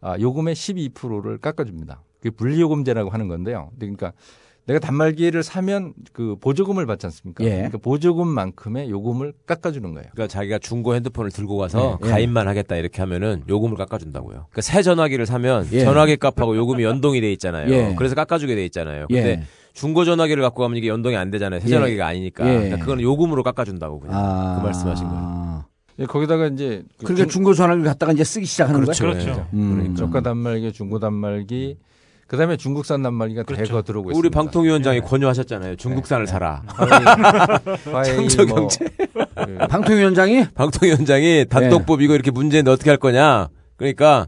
아, 요금의 12%를 깎아줍니다. 그게 분리요금제라고 하는 건데요. 그러니까 내가 단말기를 사면 그 보조금을 받지 않습니까? 예. 그러니까 보조금만큼의 요금을 깎아주는 거예요. 그러니까 자기가 중고 핸드폰을 들고 가서 네. 가입만 하겠다 이렇게 하면은 요금을 깎아준다고요. 그러니까 새 전화기를 사면 예. 전화기 값하고 요금이 연동이 돼 있잖아요. 예. 그래서 깎아주게 돼 있잖아요. 근데 예. 중고 전화기를 갖고 가면 이게 연동이 안 되잖아요. 새 예. 전화기가 아니니까. 예. 그러니까 그거는 요금으로 깎아준다고 그냥 아. 그 말씀하신 거예요. 예, 거기다가 이제 그 그러니까 중- 중고 전화기를 갖다가 이제 쓰기 시작하는 그렇죠. 거예요. 그렇죠. 음. 저가 단말기, 중고 단말기, 그다음에 중국산 단말기가 대거 들어오고 우리 있습니다. 방통위원장이 권유하셨잖아요. 중국산을 사라. 화웨이 창조 뭐, 경제. 그 방통위원장이 방통위원장이 단독법 이거 이렇게 문제인데 어떻게 할 거냐. 그러니까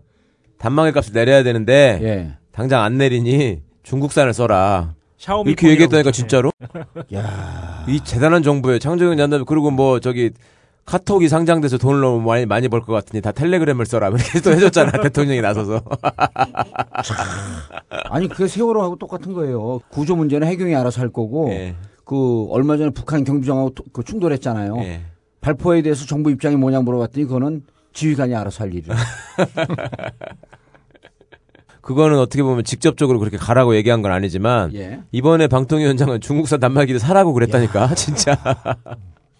단말기 값을 내려야 되는데 예. 당장 안 내리니 중국산을 써라. 샤오미 이렇게 얘기했다니까. 진짜로? 야. 이 대단한 정부예요. 창조경 잔담 그리고 뭐 저기 카톡이 상장돼서 돈을 너무 많이 많이 벌 것 같으니 다 텔레그램을 써라. 이렇게 또 해줬잖아 대통령이 나서서. 아니 그게 세월호하고 똑같은 거예요. 구조 문제는 해경이 알아서 할 거고 예. 그 얼마 전에 북한 경비정하고 토- 그 충돌했잖아요. 예. 발포에 대해서 정부 입장이 뭐냐 물어봤더니 그거는 지휘관이 알아서 할 일이에요. 그거는 어떻게 보면 직접적으로 그렇게 가라고 얘기한 건 아니지만 예. 이번에 방통위원장은 중국산 단말기를 사라고 그랬다니까 진짜.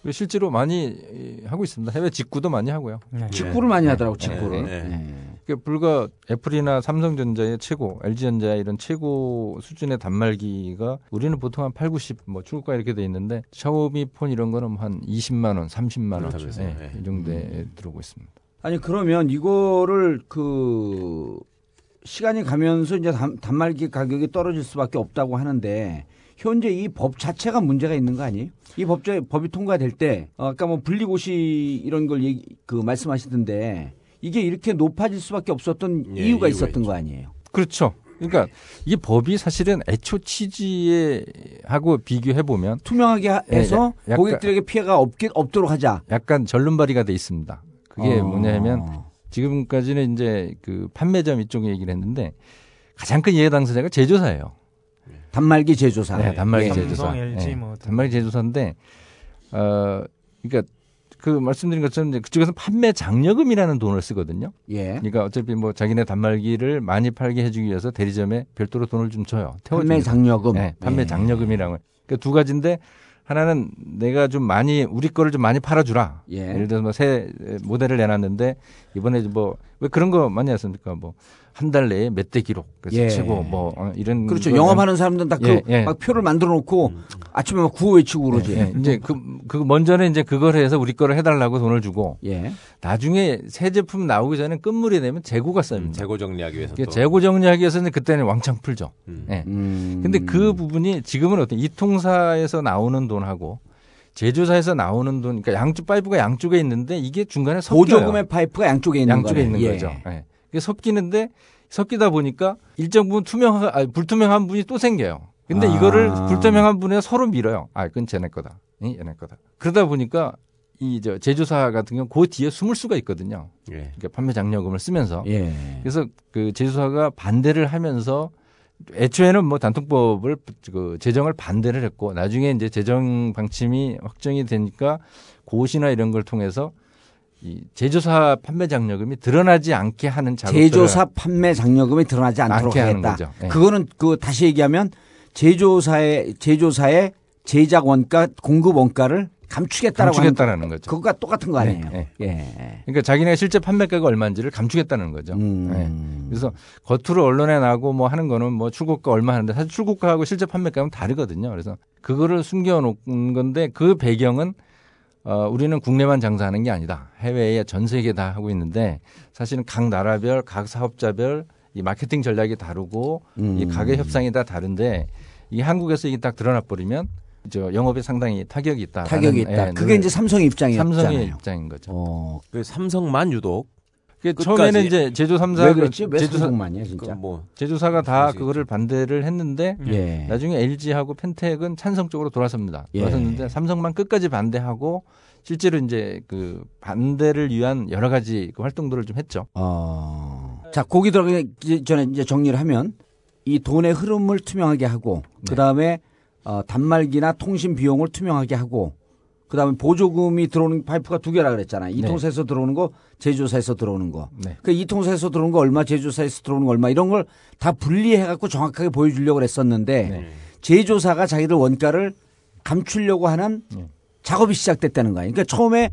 그 실제로 많이 하고 있습니다. 해외 직구도 많이 하고요. 직구를 많이 하더라고 직구를. 네. 예. 그 불과 애플이나 삼성전자의 최고, LG전자 이런 최고 수준의 단말기가 우리는 보통 한 8, 90, 뭐 중국가 이렇게 돼 있는데 샤오미 폰 이런 거는 한 20만 원, 30만 원 그렇다면서요. 네, 네. 이 정도에 들어오고 있습니다. 아니 그러면 이거를 그 시간이 가면서 이제 단, 단말기 가격이 떨어질 수밖에 없다고 하는데 현재 이 법 자체가 문제가 있는 거 아니에요? 이 법제 법이 통과될 때 어, 아까 뭐 분리고시 이런 걸 얘기, 그 말씀하시던데 이게 이렇게 높아질 수밖에 없었던 예, 이유가 이유가 있었던 거 아니에요? 그렇죠. 그러니까 이 법이 사실은 애초 취지에 하고 비교해 보면 투명하게 하- 해서 예, 약간- 고객들에게 피해가 없게 없도록 하자. 약간 절름발이가 돼 있습니다. 그게 어. 뭐냐면 지금까지는 이제 그 판매점 이쪽 얘기를 했는데 가장 큰 이해 당사자가 제조사예요. 단말기 제조사. 네, 단말기 예. 제조사. 삼성, LG 예, 뭐 단말기 제조사인데 어 그러니까 그 말씀드린 것처럼 이제 그쪽에서 판매 장려금이라는 돈을 쓰거든요. 예. 그러니까 어차피 뭐 자기네 단말기를 많이 팔게 해주기 위해서 대리점에 별도로 돈을 좀 줘요. 판매 장려금. 네, 판매 예. 장려금이라고. 그러니까 두 가지인데 하나는 내가 좀 많이 우리 거를 좀 많이 팔아주라. 예. 예를 들어서 뭐 새 모델을 내놨는데 이번에 뭐 왜 그런 거 많이 하십니까? 뭐 한 달 내에 몇 대 기록 그래서 예. 최고 뭐 어, 이런 그렇죠. 영업하는 사람들은 다그막 예, 예. 표를 만들어 놓고 아침에 막 구호 외치고 그러지. 예, 예. 이제 그, 그 먼저는 이제 그걸 해서 우리 거를 해달라고 돈을 주고 예. 나중에 새 제품 나오기 전에 끝물이 되면 재고가 쌓입니다. 재고 정리하기 위해서 이게 또. 재고 정리하기 위해서는 그때는 왕창 풀죠. 음. 예. 음. 근데 그 부분이 지금은 어떤 이통사에서 나오는 돈하고 제조사에서 나오는 돈, 그러니까 양쪽 파이프가 양쪽에 있는데 이게 중간에 섞여요. 보조금의 파이프가 양쪽에 있는 양쪽에 거네. 있는 예. 거죠. 예. 이게 섞이는데 섞이다 보니까 일정 부분 투명, 아, 불투명한 분이 또 생겨요. 근데 아. 이거를 불투명한 분에 서로 밀어요. 아, 그건 쟤네 거다. 이 얘네 거다. 그러다 보니까 이저 제조사 같은 경우 그 뒤에 숨을 수가 있거든요. 예. 그러니까 판매 장려금을 쓰면서. 예. 그래서 그 제조사가 반대를 하면서 애초에는 뭐 단통법을 그 제정을 반대를 했고 나중에 이제 제정 방침이 확정이 되니까 고시나 이런 걸 통해서 이 제조사 판매 장려금이 드러나지 않게 하는 작업을 제조사 판매 장려금이 드러나지 않도록 하겠다. 거죠. 예. 그거는 그 다시 얘기하면 제조사의 제조사의 제작 원가 공급 원가를 감추겠다라고 감추겠다라는 거죠. 그거가 똑같은 거 아니에요? 네, 예. 그러니까 자기네 실제 판매가가 얼마인지를 감추겠다는 거죠. 음. 예. 그래서 겉으로 언론에 나고 뭐 하는 거는 뭐 출고가 얼마 하는데 사실 출고가하고 실제 판매가는 다르거든요. 그래서 그거를 숨겨놓은 건데 그 배경은 어, 우리는 국내만 장사하는 게 아니다. 해외에 전 세계 다 하고 있는데 사실은 각 나라별, 각 사업자별 이 마케팅 전략이 다르고 이 음. 가격 협상이 다 다른데 이 한국에서 이게 딱 드러나 버리면 저 영업에 상당히 타격이 있다. 타격이 있다. 그게 이제 삼성의 입장이었잖아요. 삼성의 입장인 거죠. 어. 그 삼성만 유독. 그 끝까지. 처음에는 이제 제조 3사 왜 그랬지? 왜 삼성만이야, 진짜? 뭐 제조사가 다 그거를 반대를 했는데 예. 나중에 LG하고 펜텍은 찬성 쪽으로 돌아섭니다. 예. 돌아섰는데 삼성만 끝까지 반대하고 실제로 이제 그 반대를 위한 여러 가지 그 활동들을 좀 했죠. 어. 자, 거기 들어가기 전에 이제 정리를 하면 이 돈의 흐름을 투명하게 하고 네. 그다음에 어, 단말기나 통신 비용을 투명하게 하고 그다음에 보조금이 들어오는 파이프가 두 개라 그랬잖아요. 이통사에서 들어오는 거, 제조사에서 들어오는 거. 네. 그 이 통사에서 들어오는 거 얼마, 제조사에서 들어오는 거 얼마 이런 걸 다 분리해 갖고 정확하게 보여주려고 그랬었는데 네. 제조사가 자기들 원가를 감추려고 하는 네. 작업이 시작됐다는 거예요. 그러니까 처음에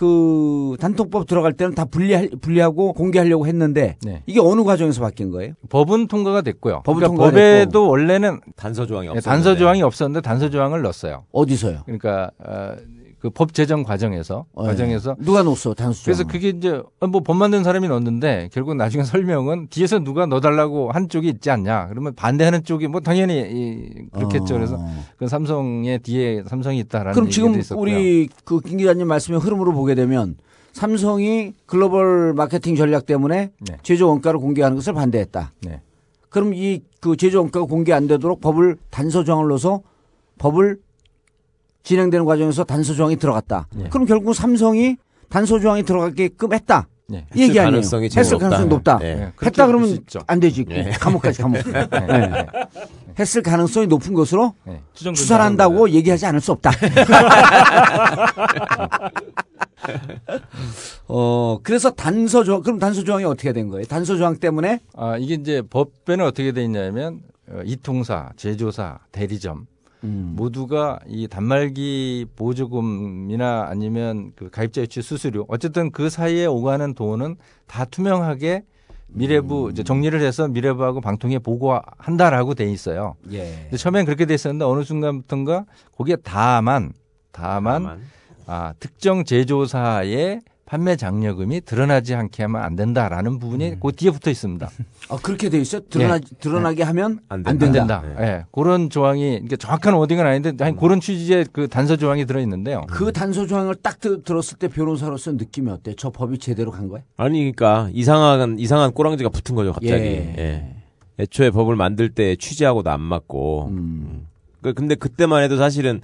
그 단통법 들어갈 때는 다 분리 분리하고 공개하려고 했는데 네. 이게 어느 과정에서 바뀐 거예요? 법은 통과가 됐고요. 법은 그러니까 통과가 법에도 원래는 단서 조항이 예, 없었는데. 단서 조항이 없었는데 단서 조항을 넣었어요. 어디서요? 그러니까 어, 그 법 제정 과정에서 어, 과정에서 누가 넣었어 단수 그래서? 그게 이제 어, 뭐법 만든 사람이 넣었는데 결국 나중에 설명은 뒤에서 누가 넣어달라고 한 쪽이 있지 않냐. 그러면 반대하는 쪽이 뭐 당연히 이, 그렇겠죠. 그래서 그 삼성의 뒤에 삼성이 있다라는 그럼 지금 있었고요. 우리 그 김 기자님 말씀의 흐름으로 보게 되면 삼성이 글로벌 마케팅 전략 때문에 네. 제조 원가를 공개하는 것을 반대했다. 네. 그럼 이 그 제조 원가가 공개 안 되도록 법을 단서 조항을 넣어서 법을 진행되는 과정에서 단서 조항이 들어갔다. 네. 그럼 결국 삼성이 단서 조항이 들어가게끔 했다. 네. 이 얘기 아니에요. 가능성이 했을 높다. 가능성이 높다. 네. 했다 그러면. 안 되지. 네. 감옥까지 감옥. 네. 네. 했을 가능성이 높은 것으로 네. 추산을 한다고 얘기하지 않을 수 없다. 어, 그래서 단서 조항, 그럼 단서 조항이 어떻게 된 거예요? 단서 조항 때문에? 아, 이게 이제 법에는 어떻게 돼 있냐면 어, 이통사, 제조사, 대리점 음. 모두가 이 단말기 보조금이나 아니면 그 가입자 유치 수수료 어쨌든 그 사이에 오가는 돈은 다 투명하게 미래부 음. 이제 정리를 해서 미래부하고 방통위에 보고한다라고 돼 있어요. 예. 처음엔 그렇게 돼 있었는데 어느 순간부터인가 거기에 다만 다만, 아, 특정 제조사의 판매 장려금이 드러나지 않게 하면 안 된다라는 부분이 그 뒤에 붙어 있습니다. 아, 그렇게 돼 있어요? 드러나, 예. 드러나게 하면 안안 된다. 된다. 예. 그런 조항이 이게 정확한 워딩은 아닌데 아니, 그런 취지의 그 단서 조항이 들어 있는데요. 그 단서 조항을 딱 들, 들었을 때 변호사로서 느낌이 어때? 저 법이 제대로 간 거야? 아니 그러니까 이상한 이상한 꼬랑지가 붙은 거죠 갑자기. 예. 예. 애초에 법을 만들 때 취지하고도 안 맞고. 음. 그- 근데 그때만 해도 사실은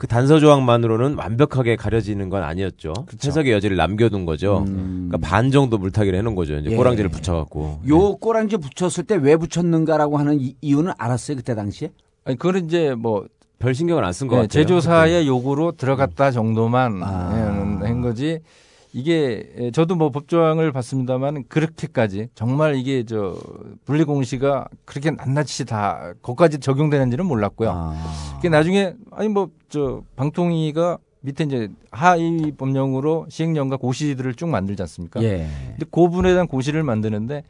그 단서 조항만으로는 완벽하게 가려지는 건 아니었죠. 해석의 여지를 남겨둔 거죠. 그러니까 반 정도 물타기를 해놓은 거죠. 이제 예. 꼬랑지를 붙여갖고. 요 꼬랑지 붙였을 때 왜 붙였는가라고 하는 이, 이유는 알았어요, 그때 당시에? 아니 그건 이제 뭐 별 신경을 안 쓴것 예, 같아요. 제조사의 요구로 들어갔다 정도만 아. 예, 한 거지. 이게 예, 저도 뭐 법조항을 봤습니다만 그렇게까지 정말 이게 저 분리 공시가 그렇게 낱낱이 다 거기까지 적용되는지는 몰랐고요. 아. 그게 나중에 아니 뭐 저 방통위가 밑에 이제 하위 법령으로 시행령과 고시들을 쭉 만들지 않습니까? 예. 근데 그 부분에 대한 고시를 만드는데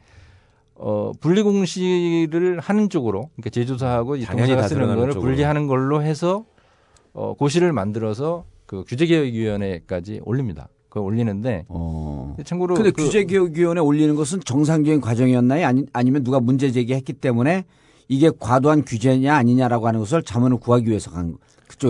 어 분리 공시를 하는 쪽으로 그러니까 제조사하고 이 동사가 다 쓰는 거를 쪽으로. 분리하는 걸로 해서 어 고시를 만들어서 그 규제개혁위원회까지 올립니다. 그걸 올리는데 어. 참고로 근데 그- 규제개혁위원회 올리는 것은 정상적인 과정이었나요? 아니, 아니면 누가 문제 제기했기 때문에 이게 과도한 규제냐 아니냐라고 하는 것을 자문을 구하기 위해서 간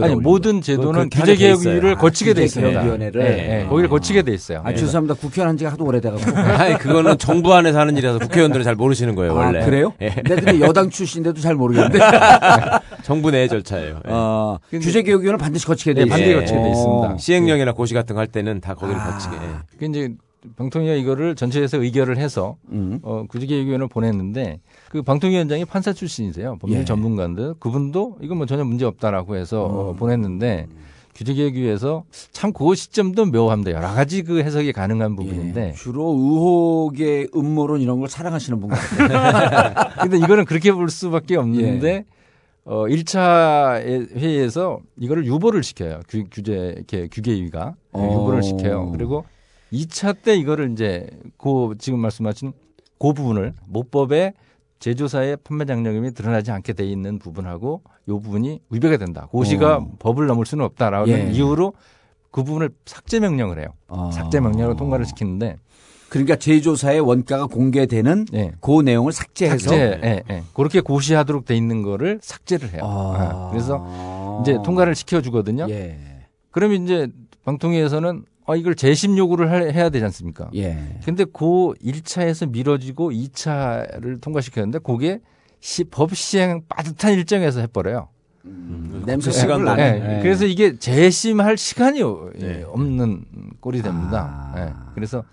아니 모든 제도는 규제 개혁위를 거치게 돼 있습니다. 규제개혁위원회를 예, 예, 거기를 거치게 돼 있어요. 아, 예. 죄송합니다. 국회의원 한 지가 하도 오래돼가지고. 아니 그거는 정부 안에서 하는 일이라서 국회의원들은 잘 모르시는 거예요 원래. 아, 그래요? 예. 내가 여당 출신인데도 잘 모르겠는데. 정부 내 절차예요. 예. 어, 규제 개혁위원회 반드시 거치게 돼 네, 있어요. 반드시 거치게 돼 어. 있습니다. 시행령이나 고시 같은 거 할 때는 다 거기를 아. 거치게. 예. 그 이제 방통위가 이거를 전체에서 의결을 해서 음. 어, 구직개혁위원회를 보냈는데 그 방통위원장이 판사 출신이세요. 법률 예. 전문가인데 그분도 이건 뭐 전혀 문제 없다라고 해서 음. 어, 보냈는데 규제개혁위에서 참 그 시점도 묘합니다. 여러 가지 그 해석이 가능한 부분인데 예. 주로 의혹의 음모론 이런 걸 사랑하시는 분 같아요. 근데 이거는 그렇게 볼 수밖에 없는데 어 1차 회의에서 이거를 유보를 시켜요. 규, 규제 이렇게 규계위가 어. 유보를 시켜요. 그리고 2차 때 이거를 이제 그 지금 말씀하신 그 부분을 모법에 제조사의 판매 장려금이 드러나지 않게 돼 있는 부분하고 요 부분이 위배가 된다. 고시가 어. 법을 넘을 수는 없다라는 예. 이유로 그 부분을 삭제 명령을 해요. 아. 삭제 명령으로 통과를 시키는데 그러니까 제조사의 원가가 공개되는 예. 그 내용을 삭제해서 삭제, 예, 예. 그렇게 고시하도록 돼 있는 거를 삭제를 해요. 아. 예. 그래서 이제 통과를 시켜 주거든요. 예. 그러면 이제 방통위에서는 아, 이걸 재심 요구를 할- 해야 되지 않습니까? 예. 근데 그 1차에서 미뤄지고 2차를 통과시켰는데 그게 시, 법 시행 빠듯한 일정에서 해버려요. 냄새 예, 시간을 나네. 예, 예. 그래서 이게 재심할 시간이 예, 네. 없는 꼴이 됩니다. 아. 예, 그래서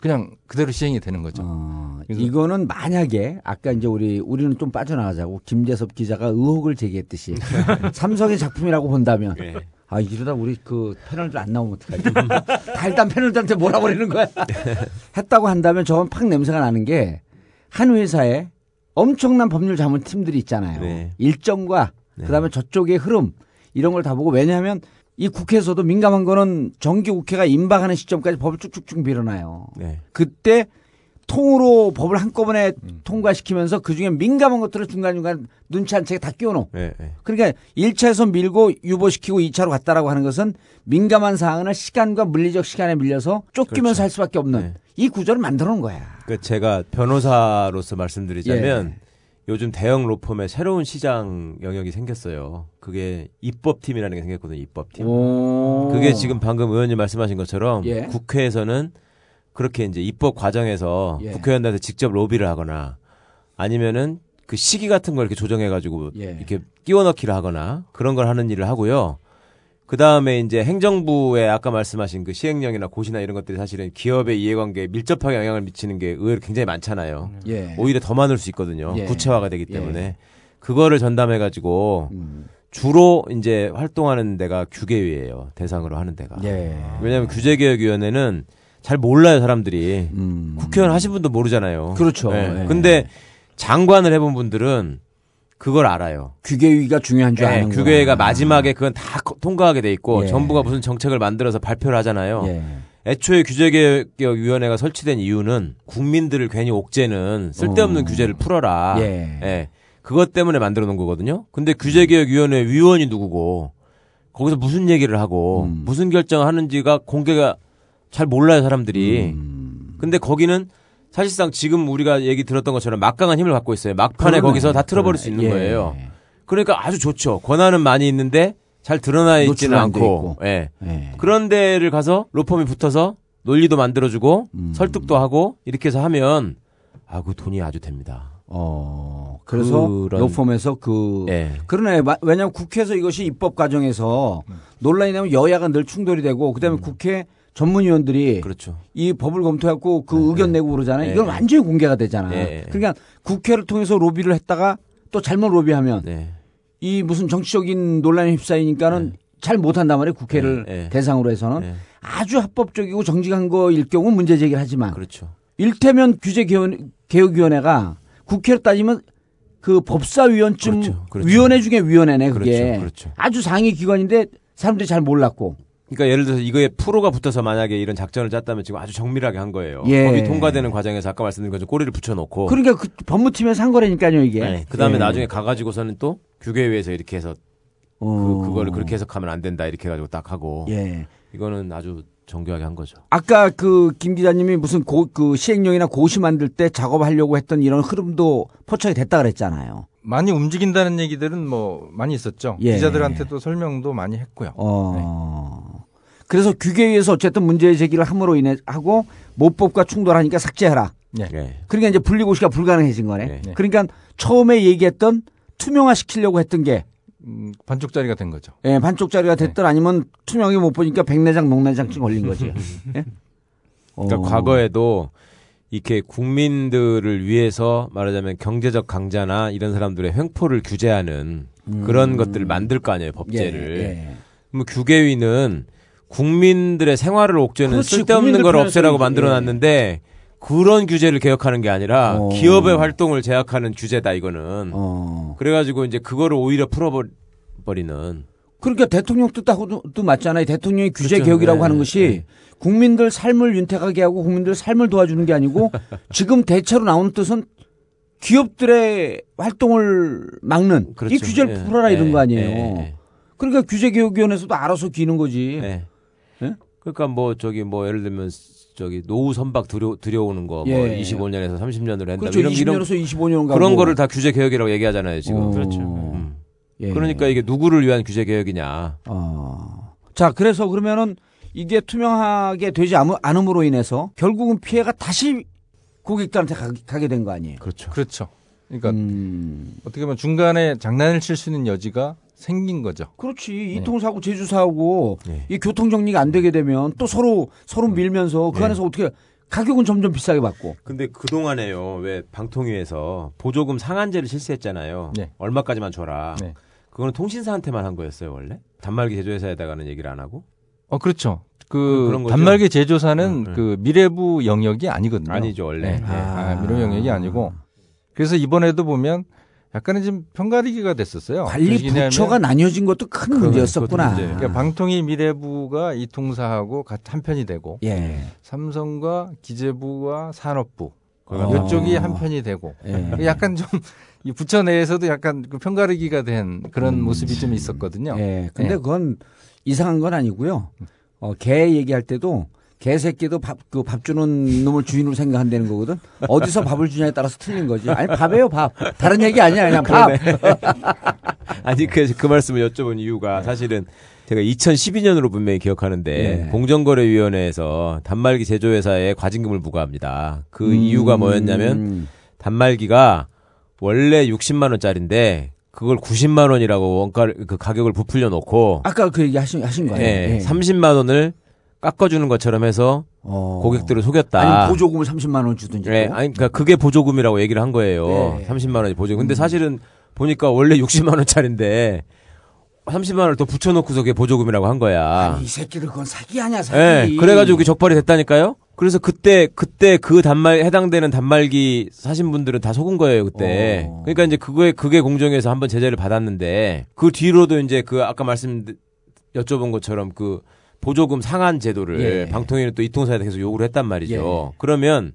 그냥 그대로 시행이 되는 거죠. 어, 이거는 만약에 아까 이제 우리 우리는 좀 빠져나가자고 김재섭 기자가 의혹을 제기했듯이 삼성의 작품이라고 본다면 예. 아 이러다 우리 그 패널들 안 나오면 어떡하지? 다 일단 패널들한테 그러는 거야? 했다고 한다면 저건 팍 냄새가 나는 게 한 회사에 엄청난 법률 자문 팀들이 있잖아요. 네. 일정과 네. 그다음에 저쪽의 흐름 이런 걸 다 보고 왜냐하면 이 국회에서도 민감한 거는 정기 국회가 임박하는 시점까지 법을 쭉쭉쭉 밀어놔요. 네. 그때 통으로 법을 한꺼번에 통과시키면서 그중에 민감한 것들을 중간중간 눈치 한 채 다 끼워놓어. 네, 네. 그러니까 1차에서 밀고 유보시키고 2차로 갔다라고 하는 것은 민감한 사항을 시간과 물리적 시간에 밀려서 쫓기면서 할 수밖에 없는 이 구조를 만들어 놓은 거야. 그 제가 변호사로서 말씀드리자면 예. 요즘 대형 로펌에 새로운 시장 영역이 생겼어요. 그게 입법팀이라는 게 생겼거든요. 입법팀. 오. 그게 지금 방금 의원님 말씀하신 것처럼 예. 국회에서는 그렇게 이제 입법 과정에서 예. 국회의원들한테 직접 로비를 하거나 아니면은 그 시기 같은 걸 이렇게 조정해 가지고 예. 이렇게 끼워 넣기를 하거나 그런 걸 하는 일을 하고요. 그 다음에 이제 행정부의 아까 말씀하신 그 시행령이나 고시나 이런 것들이 사실은 기업의 이해관계에 밀접하게 영향을 미치는 게 의외로 굉장히 많잖아요. 예. 오히려 더 많을 수 있거든요. 예. 구체화가 되기 예. 때문에. 그거를 전담해 가지고 음. 주로 이제 활동하는 데가 규계위예요. 대상으로 하는 데가. 예. 왜냐하면 규제개혁위원회는 잘 몰라요 사람들이. 국회의원 하신 분도 모르잖아요. 음. 그렇죠. 네. 예. 근데 장관을 해본 분들은 그걸 알아요. 규계위가 중요한 줄 네, 아는 규계가 마지막에 그건 다 거- 통과하게 돼 있고 예. 정부가 무슨 정책을 만들어서 발표를 하잖아요. 예. 애초에 규제개혁위원회가 설치된 이유는 국민들을 괜히 옥죄는 쓸데없는 어. 규제를 풀어라. 예. 그것 때문에 만들어 놓은 거거든요. 근데 규제개혁위원회 위원이 누구고 거기서 무슨 얘기를 하고 음. 무슨 결정을 하는지가 공개가 잘 몰라요 사람들이. 음. 근데 거기는 사실상 지금 우리가 얘기 들었던 것처럼 막강한 힘을 갖고 있어요. 막판에 그러네. 거기서 다 틀어버릴 수 있는 예. 거예요. 그러니까 아주 좋죠. 권한은 많이 있는데 잘 드러나 있지는 않고. 예. 예. 그런 데를 가서 로펌이 붙어서 논리도 만들어주고 음. 설득도 하고 이렇게 해서 하면 아, 그 돈이 아주 됩니다. 어. 그래서 그런- 로펌에서 그 예. 그러네. 마- 왜냐하면 국회에서 이것이 입법 과정에서 논란이 나면 여야가 늘 충돌이 되고 그다음에 국회 전문위원들이 음. 그렇죠. 이 법을 검토하고 그 의견 내고 그러잖아요. 네, 이건 네. 완전히 공개가 되잖아. 네. 그러니까 국회를 통해서 로비를 했다가 또 잘못 로비하면 네. 이 무슨 정치적인 논란에 휩싸이니까는 잘 못한단 말이에요. 국회를 네, 네. 대상으로 해서는 네. 아주 합법적이고 정직한 거일 경우 문제 제기를 하지만 그렇죠. 일테면 규제개혁위원회가 국회로 따지면 그 법사위원쯤 그렇죠, 그렇죠. 위원회 중에 위원회네 그게 그렇죠, 그렇죠. 아주 상위 기관인데 사람들이 잘 몰랐고 그러니까 예를 들어서 이거에 프로가 붙어서 만약에 이런 작전을 짰다면 지금 아주 정밀하게 한 거예요. 예. 법이 통과되는 과정에서 아까 말씀드린 것처럼 꼬리를 붙여놓고. 그러니까 그 법무팀에서 한 거라니까요 이게 네. 그 다음에 예. 나중에 가가지고서는 또 규계위에서 이렇게 해서 어. 그, 그거를 그렇게 해석하면 안 된다 이렇게 해가지고 딱 하고. 예. 이거는 아주 정교하게 한 거죠. 아까 그 김 기자님이 무슨 고, 그 시행령이나 고시 만들 때 작업하려고 했던 이런 흐름도 포착이 됐다 그랬잖아요. 많이 움직인다는 얘기들은 뭐 많이 있었죠. 예. 기자들한테도 설명도 많이 했고요. 어. 그래서 규계위에서 어쨌든 문제 제기를 함으로 인해 하고 모법과 충돌하니까 삭제해라. 예. 그러니까 이제 분리고시가 불가능해진 거네. 네. 그러니까 처음에 얘기했던 투명화 시키려고 했던 게 음, 반쪽짜리가 된 거죠. 예, 반쪽짜리가 됐든 아니면 투명하게 못 보니까 백내장 농내장증 걸린 거지. 예? 그러니까 어. 과거에도 이렇게 국민들을 위해서 말하자면 경제적 강자나 이런 사람들의 횡포를 규제하는 그런 것들을 만들 거 아니에요 법제를. 음. 예, 예. 그럼 규계위는 국민들의 생활을 옥죄는 그렇지, 쓸데없는 걸 없애라고 만들어놨는데 그런 규제를 개혁하는 게 아니라 어. 기업의 활동을 제약하는 규제다 이거는. 어. 그래가지고 이제 그거를 오히려 풀어버리는. 그러니까 대통령 뜻하고도 또 맞잖아요. 대통령이 규제 그렇죠. 개혁이라고 네, 하는 것이 국민들 삶을 윤택하게 하고 국민들 삶을 도와주는 게 아니고 지금 대체로 나오는 뜻은 기업들의 활동을 막는 이 그렇죠. 규제를 예, 풀어라 이런 예, 거 아니에요. 예, 예. 그러니까 규제개혁위원회에서도 알아서 기는 거지. 네. 예? 그러니까 뭐 저기 뭐 예를 들면 저기 노후 선박 들여, 들여오는 거뭐 예. 25년에서 30년으로 한다. 그렇죠. 이런 20년에서 25년 가고. 그런 거를 다 규제 개혁이라고 얘기하잖아요, 지금. 어. 그렇죠. 음. 예. 그러니까 이게 누구를 위한 규제 개혁이냐. 어. 자, 그래서 그러면은 이게 투명하게 되지 않- 않음으로 인해서 결국은 피해가 다시 고객들한테 가, 게 된 거 아니에요. 그렇죠. 그렇죠. 그러니까 음. 어떻게 보면 중간에 장난을 칠 수 있는 여지가 생긴 거죠. 그렇지. 이통사고 제주사하고 이 교통 정리가 안 되게 되면 또 서로 서로 밀면서 그 네. 안에서 어떻게 가격은 점점 비싸게 받고. 근데 그 동안에요, 왜 방통위에서 보조금 상한제를 실시했잖아요. 네. 얼마까지만 줘라. 네. 그거는 통신사한테만 한 거였어요, 원래? 단말기 제조회사에다가는 얘기를 안 하고? 어 그렇죠. 그- 그? 단말기 제조사는 음, 음. 그 미래부 영역이 아니거든요. 아니죠, 원래. 네. 네. 아, 미래부 영역이 아니고 그래서 이번에도 보면 약간은 좀 편가르기가 됐었어요. 관리 얘기냐면 부처가 나뉘어진 것도 큰 문제였었구나. 그러니까 방통위 미래부가 이 통사하고 같- 한편이 되고 예. 삼성과 기재부와 산업부 어. 이쪽이 한편이 되고 예. 약간 좀 이 부처 내에서도 약간 그 편가르기가 된 그런 모습이 좀 있었거든요. 음. 예. 근데 예. 그건 이상한 건 아니고요. 어, 개 얘기할 때도 개새끼도 밥, 그 밥 주는 놈을 주인으로 생각한다는 거거든. 어디서 밥을 주냐에 따라서 틀린 거지. 아니, 밥이에요, 밥. 다른 얘기 아니야, 그냥 밥. 아니 그, 그 말씀을 여쭤본 이유가 사실은 제가 2012년으로 분명히 기억하는데 예. 공정거래위원회에서 단말기 제조회사에 과징금을 부과합니다. 그 음. 이유가 뭐였냐면 단말기가 원래 60만 원짜리인데 그걸 90만 원이라고 원가 그 가격을 부풀려 놓고 아까 그 얘기 하신, 하신 거예요. 예, 예. 30만 원을 깎아주는 것처럼 해서 고객들을 속였다. 아니, 보조금을 30만 원 주든지. 예, 뭐. 아니 그러니까 그게 보조금이라고 얘기를 한 거예요. 예. 30만 원이 보조금. 근데 음. 사실은 보니까 원래 60만 원짜리인데 30만 원을 더 붙여놓고서 그게 보조금이라고 한 거야. 이 새끼들 그건 사기 아니야, 사기. 예, 그래가지고 적발이 됐다니까요. 그래서 그때 그때 그 단말 해당되는 단말기 사신 분들은 다 속은 거예요 그때. 어. 그러니까 이제 그거에 그게 공정에서 한번 제재를 받았는데 그 뒤로도 이제 그 아까 말씀 여쭤본 것처럼 그 보조금 상한 제도를 예. 방통위는 또 이통사에 계속 요구를 했단 말이죠. 그러면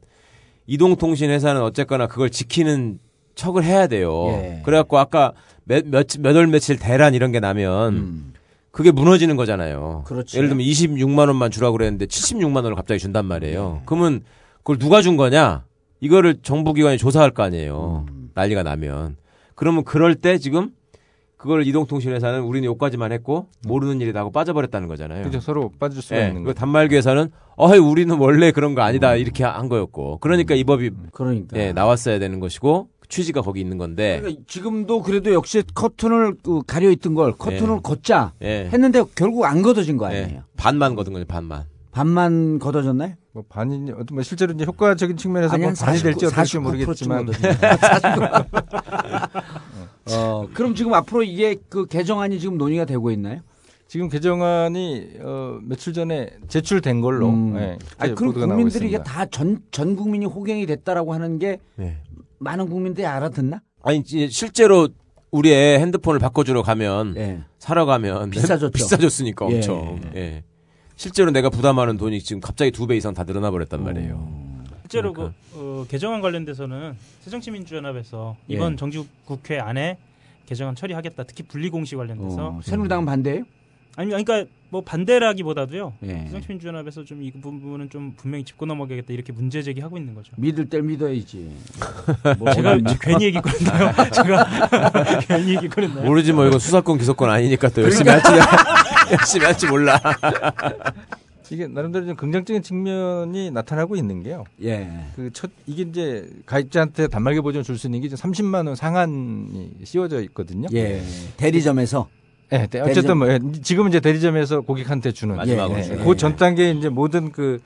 이동통신 회사는 어쨌거나 그걸 지키는 척을 해야 돼요. 예. 그래갖고 아까 몇몇월 며칠 대란 이런 게 나면 그게 무너지는 거잖아요. 음. 그렇지. 예를 들면 26만 원만 주라고 그랬는데 76만 원을 갑자기 준단 말이에요. 그러면 그걸 누가 준 거냐? 이거를 정부기관이 조사할 거 아니에요. 음. 난리가 나면. 그러면 그럴 때 지금 그걸 이동통신회사는 우리는 요까지만 했고 모르는 일이다 하고 빠져버렸다는 거잖아요. 그죠 서로 빠질 수가 예, 있는 그 거죠. 단말기 회사는 어이 우리는 원래 그런 거 아니다 이렇게 한 거였고 그러니까 이 법이 그러니까. 예, 나왔어야 되는 것이고 취지가 거기 있는 건데 그러니까 지금도 그래도 역시 커튼을 그 가려 있던 걸 커튼을 예. 걷자 예. 했는데 결국 안 걷어진 거 아니에요. 예, 반만 거둔 거죠 반만. 반만 걷어졌나요? 뭐 반이 어떤 뭐 실제로 이제 효과적인 측면에서 아니, 뭐한 반이 49, 될지 어떨지 49% 모르겠지만 어, 그럼 지금 앞으로 이게 그 개정안이 지금 논의가 되고 있나요? 지금 개정안이 어, 며칠 전에 제출된 걸로 음. 예, 아니, 그럼 국민들이 이게. 다 전 전 국민이 호갱이 됐다라고 하는 게 네. 많은 국민들이 알아듣나? 아니 이제 실제로 우리 애 핸드폰을 바꿔주러 가면 예. 사러 가면 비싸졌죠. 비싸졌으니까 예. 엄청. 예. 실제로 내가 부담하는 돈이 지금 갑자기 두 배 이상 다 늘어나 버렸단 말이에요. 실제로 그러니까. 그 어, 개정안 관련돼서는 새정치민주연합에서 예. 이번 정기국회 안에 개정안 처리하겠다. 특히 분리공시 관련돼서 어, 새누리당은 반대예요? 아니 그러니까 뭐 반대라기보다도요. 예. 새정치민주연합에서 좀 이 부분은 좀 분명히 짚고 넘어가겠다 이렇게 문제 제기하고 있는 거죠. 믿을 때 믿어야지. 뭐 제가 괜히 얘기 꺼냈나요? 제가 괜히 얘기 꺼냈나요? 모르지 뭐 이건 수사권 기소권 아니니까 또 열심히 할지 열심히 할지 몰라. 이게 나름대로 좀 긍정적인 측면이 나타나고 있는 게요. 예. 그 첫 이게 이제 가입자한테 단말기 보증을 줄수 있는 게 이제 30만 원 상한이 씌워져 있거든요. 예. 대리점에서. 예, 네, 어쨌든 뭐 예, 지금은 이제 대리점에서 고객한테 주는 마지막으로 예. 예. 그전 단계에 이제 모든 그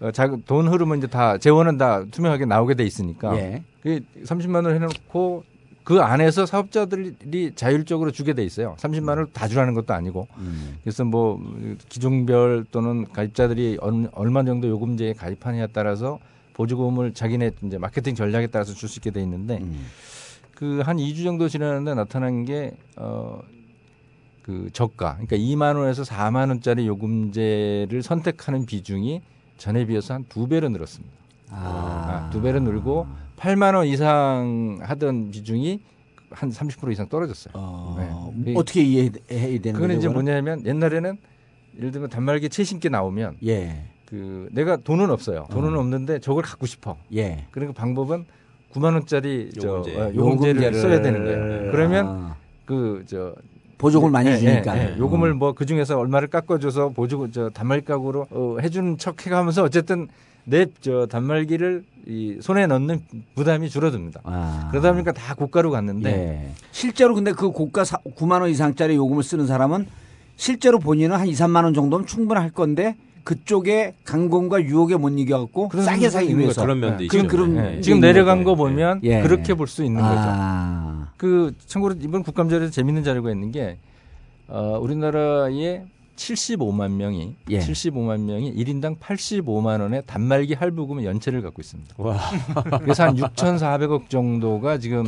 어, 자, 돈 흐름은 이제 다 재원은 다 투명하게 나오게 돼 있으니까 예. 그 30만 원 해놓고 그 안에서 사업자들이 자율적으로 주게 돼 있어요. 30만 원을 다 주라는 것도 아니고 음. 그래서 뭐 기종별 또는 가입자들이 얼- 얼마 정도 요금제에 가입하느냐에 따라서 보조금을 자기네 이제 마케팅 전략에 따라서 줄 수 있게 돼 있는데 음. 그한 2주 정도 지났는데 나타난 게 어. 그 저가, 그러니까 2만 원에서 4만 원짜리 요금제를 선택하는 비중이 전에 비해서 한 두 배로 늘었습니다. 아, 두 배로 늘고 8만 원 이상 하던 비중이 한 30% 이상 떨어졌어요. 네. 어떻게 이해해야 되는 그건 거죠? 이제 그거는? 뭐냐면 옛날에는 예를 들면 단말기 최신 게 나오면 예. 그 내가 돈은 없어요. 돈은 어. 없는데 저걸 갖고 싶어. 예. 그러니까 방법은 9만 원짜리 저 요금제. 어, 요금제를 요금제를. 써야 되는 거예요. 그러면 아. 그저 보조금을 많이 예, 주니까. 예, 예. 요금을 뭐 그 중에서 얼마를 깎아줘서 보조 저 단말 가구로 어, 해주는 척 해가면서 어쨌든 내 저 단말기를 이 손에 넣는 부담이 줄어듭니다. 아. 그러다 보니까 다 고가로 갔는데 예. 실제로 근데 그 고가 사, 9만 원 이상짜리 요금을 쓰는 사람은 실제로 본인은 한 2, 3만 원 정도면 충분할 건데 그쪽에 강공과 유혹에 못 이겨갖고 그런 싸게 상황이 사기 있는 위해서. 거죠. 그런 면도 그- 있죠. 그런 예, 게 지금 내려간 거죠. 거 보면 예. 그렇게 볼 수 있는 거죠. 아. 그 참고로 이번 국감절에서 재밌는 자료가 있는 게 어, 우리나라의 75만 명이 예. 75만 명이 1인당 85만 원의 단말기 할부금 연체를 갖고 있습니다. 와. 그래서 한 6,400억 정도가 지금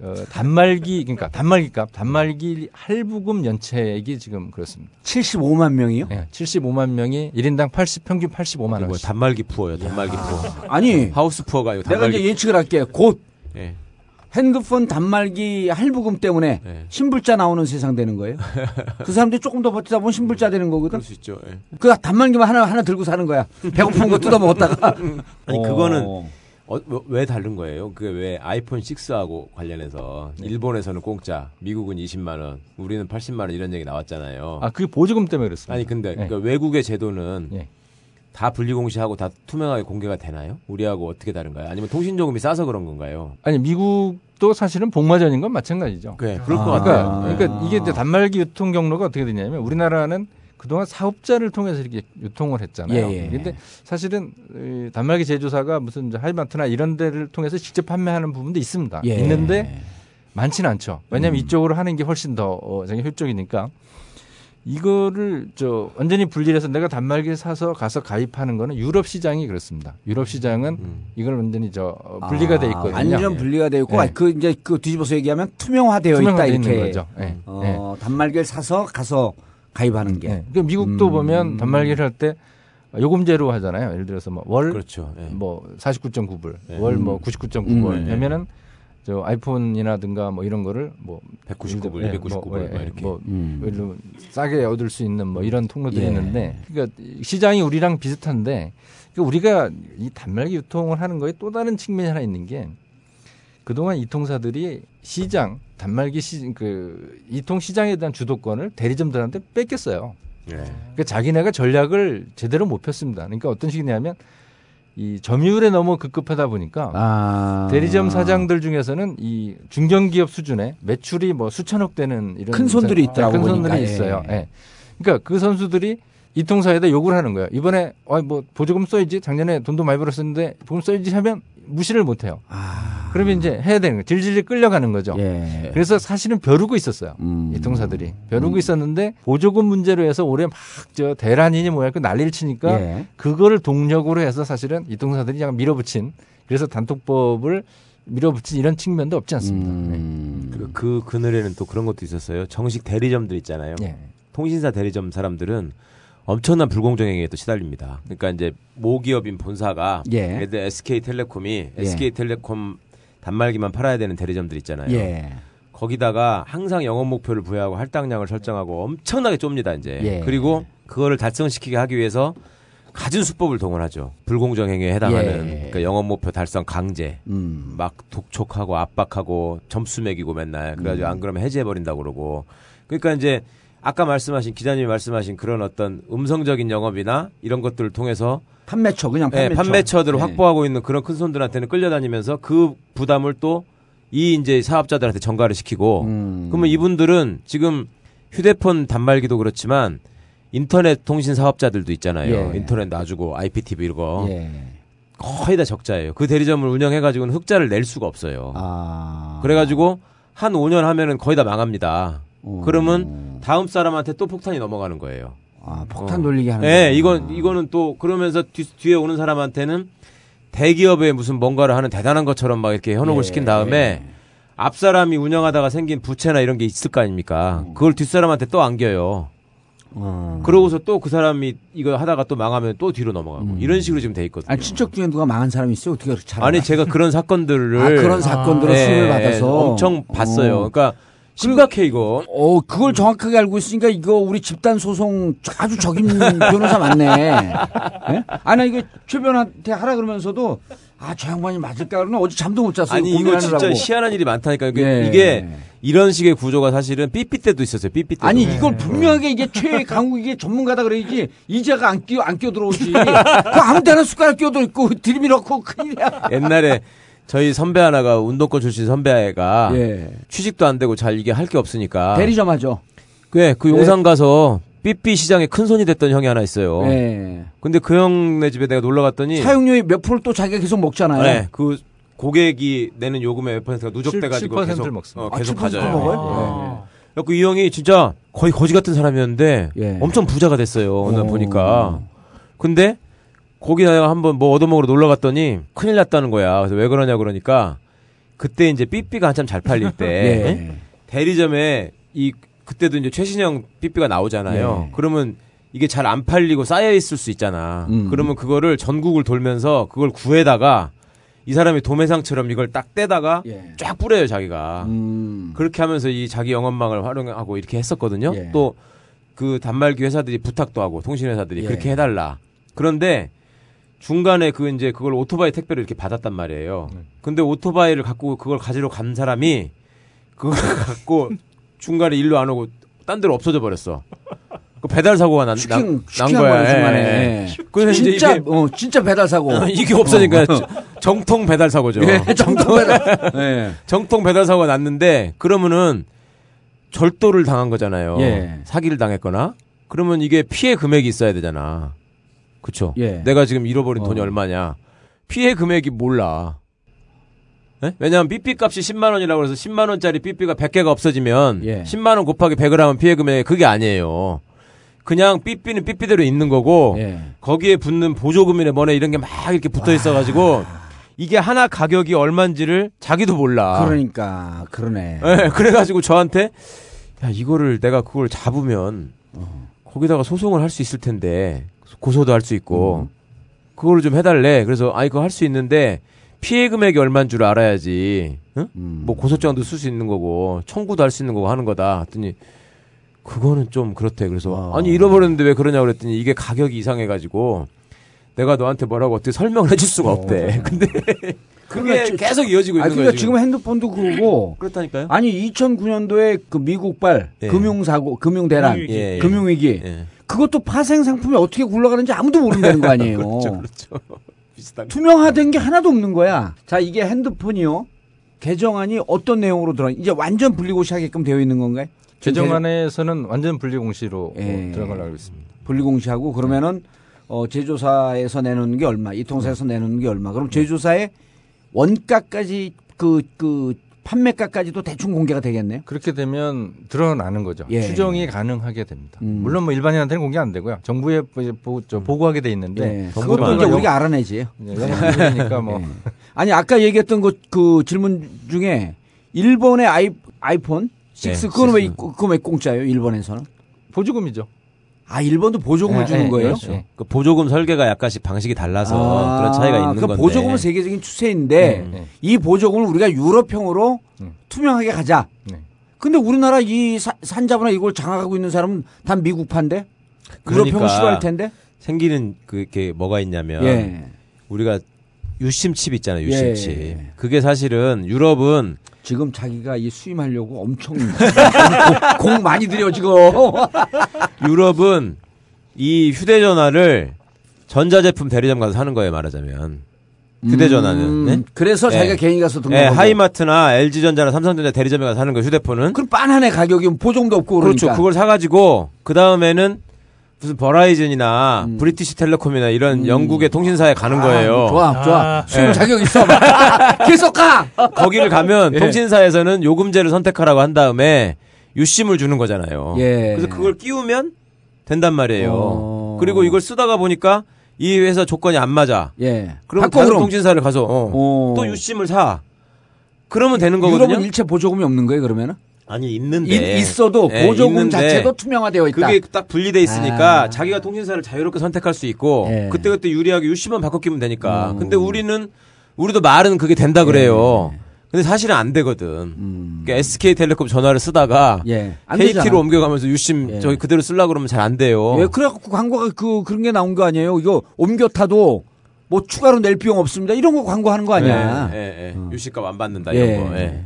어, 단말기 그러니까 단말기 값 단말기 할부금 연체액이 지금 그렇습니다. 75만 명이요? 네, 75만 명이 1인당 80 평균 85만 원. 뭐 단말기 푸어요. 단말기 푸어. 아니 하우스 푸어가 아니고 내가 단말기. 이제 예측을 할게. 곧 예. 핸드폰 단말기 할부금 때문에 네. 신불자 나오는 세상 되는 거예요. 그 사람들이 조금 더 버티다 보면 신불자 되는 거거든. 그럴 수 있죠. 예. 그 단말기만 하나 하나 들고 사는 거야. 배고픈 거 뜯어 먹었다가. 아니 어. 그거는 어, 뭐, 왜 다른 거예요? 그게 왜 아이폰 6하고 관련해서 네. 일본에서는 공짜, 미국은 20만 원, 우리는 80만 원 이런 얘기 나왔잖아요. 아, 그게 보조금 때문에 그렇습니다. 아니 근데 네. 그러니까 외국의 제도는 예. 다 분리공시하고 다 투명하게 공개가 되나요? 우리하고 어떻게 다른가요? 아니면 통신 요금이 싸서 그런 건가요? 아니 미국도 사실은 복마전인 건 마찬가지죠. 그래, 그럴 것 그러니까, 같아요. 그러니까 이게 이제 단말기 유통 경로가 어떻게 되냐면 우리나라는 그동안 사업자를 통해서 이렇게 유통을 했잖아요. 예, 예. 근데 사실은 이 단말기 제조사가 무슨 하이마트나 이런 데를 통해서 직접 판매하는 부분도 있습니다. 예. 있는데 많지는 않죠. 왜냐하면 음. 이쪽으로 하는 게 훨씬 더 어, 효율적이니까 이거를 저 완전히 분리해서 내가 단말기를 사서 가서 가입하는 거는 유럽 시장이 그렇습니다. 유럽 시장은 음. 이걸 완전히 저 어, 분리가 돼 있거든요. 아, 완전 분리가 되어 있고 예. 아, 그 이제 그 뒤집어서 얘기하면 투명화되어 있다 이렇게. 거죠. 예. 어, 단말기를 사서 가서 가입하는 게. 네. 그 미국도 음. 보면 단말기를 할 때 요금제로 하잖아요. 예를 들어서 뭐월 그렇죠. 예. 뭐 49.9불, 네. 월 음. 뭐 99.9불 음. 하면은 저 아이폰이라든가 뭐 이런 거를 뭐 199불, 예, 299불 뭐, 예, 뭐 이렇게. 뭐 음. 예를 들면 싸게 얻을 수 있는 뭐 이런 통로들이 예. 있는데 그러니까 시장이 우리랑 비슷한데 그러니까 우리가 이 단말기 유통을 하는 거에 또 다른 측면이 하나 있는 게 그동안 이 통사들이 시장 단말기 시, 그 이통 시장에 대한 주도권을 대리점들한테 뺏겼어요. 예. 그러니까 자기네가 전략을 제대로 못 폈습니다. 그러니까 어떤 식이냐면 이 점유율에 너무 급급하다 보니까 아. 대리점 사장들 중에서는 이 중견기업 수준의 매출이 뭐 수천억 되는 이런 큰 손들이 사- 있더라고 큰. 손들이 예. 있어요. 예. 그러니까 그 선수들이 이 통사에다 욕을 하는 거예요. 이번에 어, 뭐 보조금 써야지. 작년에 돈도 많이 벌었었는데 보금 써야지 하면 무시를 못 해요. 그러면 이제 해야 되는 거예요. 질질 끌려가는 거죠. 아. 예. 그래서 사실은 벼르고 있었어요. 음. 이 통사들이 벼르고 있었는데 보조금 문제로 해서 올해 막 저 대란이니 뭐야 그 난리를 치니까 예. 그거를 동력으로 해서 사실은 이 통사들이 약간 밀어붙인 그래서 단톡법을 밀어붙인 이런 측면도 없지 않습니다. 음. 그, 그 그늘에는 또 그런 것도 있었어요. 정식 대리점들 있잖아요. 네. 예. 통신사 대리점 사람들은 엄청난 불공정 행위에 또 시달립니다. 그러니까 이제 모기업인 본사가 예. 예를 들어 SK텔레콤이 SK텔레콤 단말기만 팔아야 되는 대리점들 있잖아요. 예. 거기다가 항상 영업 목표를 부여하고 할당량을 설정하고 엄청나게 좁니다 이제. 예. 그리고 그거를 달성시키게 하기 위해서 갖은 수법을 동원하죠. 불공정 행위에 해당하는 예. 그러니까 영업 목표 달성 강제. 음. 막 독촉하고 압박하고 점수 매기고 맨날 그래가지고 음. 안 그러면 해지해 버린다고 그러고 그러니까 이제 아까 말씀하신 기자님이 말씀하신 그런 어떤 음성적인 영업이나 이런 것들을 통해서 판매처 그냥 예, 판매처. 판매처들을 예. 확보하고 있는 그런 큰 손들한테는 끌려다니면서 그 부담을 또 이 이제 사업자들한테 전가를 시키고 음. 그러면 이분들은 지금 휴대폰 단말기도 그렇지만 인터넷 통신 사업자들도 있잖아요. 예. 인터넷 놔주고 IPTV 이거 예. 거의 다 적자예요. 그 대리점을 운영해가지고는 흑자를 낼 수가 없어요. 아. 그래가지고 한 5년 하면은 거의 다 망합니다. 어. 그러면 다음 사람한테 또 폭탄이 넘어가는 거예요. 아, 폭탄 돌리게 하는 네. 이건 이거는 또 그러면서 뒤, 뒤에 오는 사람한테는 대기업에 무슨 뭔가를 하는 대단한 것처럼 막 이렇게 현혹을 예. 시킨 다음에 앞 사람이 운영하다가 생긴 부채나 이런 게 있을 거 아닙니까? 음. 그걸 뒷 사람한테 또 안겨요. 어. 그러고서 또 그 사람이 이거 하다가 또 망하면 또 뒤로 넘어가고 이런 식으로 지금 돼 있거든요. 음. 아니, 친척 중에 누가 망한 사람이 있어요? 어떻게 그렇게 잘 아니? 제가 그런 사건들을 아, 그런 사건들을 예, 수를 받아서 엄청 봤어요. 어. 그러니까 심각해 이거. 어, 그걸 정확하게 알고 있으니까 이거 우리 집단 소송 아주 적임 변호사 맞네. 예? 아니, 이거 최 변호한테 하라 그러면서도 아, 저 양반이 맞을까? 그러면 어제 잠도 못 잤어요. 아니 이거 진짜 고민하느라고. 희한한 일이 많다니까 이게, 예. 이게 이런 식의 구조가 사실은 삐삐 때도 있었어요. 삐삐 때. 아니 이걸 분명하게 이게 최강욱 이게 전문가다 그래야지 이자가 안 끼어 안 끼어 들어오지. 그 아무 데나 숟가락 끼어도 있고 들이밀었고 큰일이야. 옛날에 저희 선배 하나가 운동권 출신 선배가 예. 취직도 안 되고 잘 이게 할 게 없으니까 대리점 하죠. 그, 그 용산 가서 삐삐 시장에 큰 손이 됐던 형이 하나 있어요. 예. 근데 그 형네 집에 내가 놀러 갔더니 사용료의 몇 프로 또 자기가 계속 먹잖아요. 네, 그 고객이 내는 요금의 몇 퍼센트가 누적돼 가지고 7%를 계속 먹습니다. 어, 아, 계속 7% 가져요. 먹어요? 네. 그래갖고 이 형이 진짜 거의 거지 같은 사람이었는데 예. 엄청 부자가 됐어요. 오늘 어. 보니까. 근데 거기 내가 한번 뭐 얻어먹으러 놀러 갔더니 큰일 났다는 거야. 그래서 왜 그러냐 그러니까 그때 이제 삐삐가 한참 잘 팔릴 때 예. 대리점에 이 그때도 이제 최신형 삐삐가 나오잖아요. 예. 그러면 이게 잘 안 팔리고 쌓여 있을 수 있잖아. 음. 그러면 그거를 전국을 돌면서 그걸 구해다가 이 사람이 도매상처럼 이걸 딱 떼다가 예. 쫙 뿌려요 자기가. 음. 그렇게 하면서 이 자기 영업망을 활용하고 이렇게 했었거든요. 예. 또그 단말기 회사들이 부탁도 하고 통신 회사들이 예. 그렇게 해달라. 그런데 중간에 그 이제 그걸 오토바이 택배를 이렇게 받았단 말이에요. 네. 근데 오토바이를 갖고 그걸 가지러 간 사람이 그걸 갖고 중간에 일로 안 오고 딴 데로 없어져 버렸어. 그 배달 사고가 난, 슈킹, 난, 난 거야. 거야, 중간에. 예. 그래서 이제 진짜, 이게 어, 진짜 배달 사고. 어, 이게 없어지니까 어. 정통 배달 사고죠. 예, 정통 배달. 예. 정통 배달 사고가 났는데 그러면은 절도를 당한 거잖아요. 예. 사기를 당했거나 그러면 이게 피해 금액이 있어야 되잖아. 그쵸? 예. 내가 지금 잃어버린 돈이 어. 얼마냐? 피해 금액이 몰라. 예? 왜냐하면 삐삐 값이 10만 원이라고 해서 10만 원짜리 삐삐가 100개가 없어지면 예. 10만 원 곱하기 100을 하면 피해 금액이 그게 아니에요. 그냥 삐삐는 삐삐대로 있는 거고 예. 거기에 붙는 보조금이나 뭐네 이런 게 막 이렇게 붙어 있어 가지고 이게 하나 가격이 얼마인지를 자기도 몰라. 그러니까, 그러네. 예, 그래 가지고 저한테 야 이거를 내가 그걸 잡으면 거기다가 소송을 할 수 있을 텐데 고소도 할 수 있고 그거를 좀 해달래. 그래서 아이 그거 할 수 있는데 피해 금액이 얼마인 줄 알아야지. 응? 뭐 고소장도 쓸 수 있는 거고 청구도 할 수 있는 거고 하는 거다. 했더니 그거는 좀 그렇대. 그래서 아니 잃어버렸는데 왜 그러냐 그랬더니 이게 가격이 이상해가지고 내가 너한테 뭐라고 어떻게 설명을 해줄 수가 없대. 근데 그게 지- 계속 이어지고 아, 있는 그러니까 거예요. 지금 핸드폰도 그거고. 그렇다니까요. 아니 2009년도에 그 미국발 예. 금융 사고, 금융 대란, 금융위기. 예, 예. 금융위기. 예. 그것도 파생 상품이 어떻게 굴러가는지 아무도 모른다는 거 아니에요. 그렇죠, 그렇죠. 비슷한. 투명화된 게 하나도 없는 거야. 자, 이게 핸드폰이요. 개정안이 어떤 내용으로 들어? 이제 완전 분리고시하게끔 되어 있는 건가요? 개정안에서는 완전 분리 공시로 예. 들어가려고 알고 있습니다. 분리공시하고 그러면은 어, 제조사에서 내놓는 게 얼마, 이 통사에서 내놓는 게 얼마. 그럼 제조사의 원가까지 그, 그 판매가까지도 대충 공개가 되겠네요. 그렇게 되면 드러나는 거죠. 예. 추정이 가능하게 됩니다. 음. 물론 뭐 일반인한테는 공개 안 되고요. 정부에 보, 저 보고하게 돼 있는데 예, 그것도 이제 우리가 알아내지. 영업이니까 뭐 예. 아니 아까 얘기했던 그, 그 질문 중에 일본의 아이, 아이폰 6 네, 그건 왜. 그건 왜 공짜예요? 일본에서는? 보조금이죠. 아 일본도 보조금을 예, 주는 예, 거예요? 그렇죠. 그 보조금 설계가 약간씩 방식이 달라서 아, 그런 차이가 있는 그 건데. 보조금은 세계적인 추세인데 네, 네. 이 보조금을 우리가 유럽형으로 투명하게 가자. 네. 근데 우리나라 이 사- 산자부나 이걸 장악하고 있는 사람은 다 미국판데 그러니까 유럽형은 싫어할 텐데. 생기는 그게 뭐가 있냐면 예. 우리가 유심 칩 있잖아요. 유심 예. 칩. 그게 사실은 유럽은 지금 자기가 이 수임하려고 엄청 공, 공 많이 들여 지금. 유럽은 이 휴대전화를 전자제품 대리점 가서 사는 거예요 말하자면 휴대전화는 음, 네? 그래서 자기가 개인이 가서 등록하고. 네, 하이마트나 LG전자나 삼성전자 대리점에 가서 사는 거 휴대폰은 그럼 빤한해 가격이 보정도 없고 그렇죠 그러니까. 그걸 사가지고 그 다음에는 무슨 버라이즌이나 브리티시 텔레콤이나 이런 영국의 통신사에 가는 거예요 음. 좋아, 좋아. 수임 네. 자격 있어. 계속 가. 거기를 가면 예. 통신사에서는 요금제를 선택하라고 한 다음에 유심을 주는 거잖아요. 예. 그래서 그걸 끼우면 된단 말이에요. 어. 그리고 이걸 쓰다가 보니까 이 회사 조건이 안 맞아. 예. 그럼 다른 그럼. 통신사를 가서 어, 어. 또 유심을 사. 그러면 되는 거거든요. 유럽은 일체 보조금이 없는 거예요, 그러면은? 아니 있는데 이- 있어도 예, 보조금 있는데 자체도 투명화되어 있다. 그게 딱 분리돼 있으니까 아. 자기가 통신사를 자유롭게 선택할 수 있고 예. 그때 그때 유리하게 유심만 바꿔 끼면 되니까. 음. 근데 우리는 우리도 말은 그게 된다 그래요. 예. 근데 사실은 안 되거든. 그러니까 SK텔레콤 전화를 쓰다가 음. 예. 안 KT로 되잖아. 옮겨가면서 유심 예. 저기 그대로 쓰려고 그러면 잘 안 돼요. 예, 그래갖고 광고가 그, 그런 게 나온 거 아니에요? 이거 옮겨 타도 뭐 추가로 낼 비용 없습니다. 이런 거 광고하는 거 아니야? 예, 예, 예. 유심값 안 받는다 예. 이런 거. 예.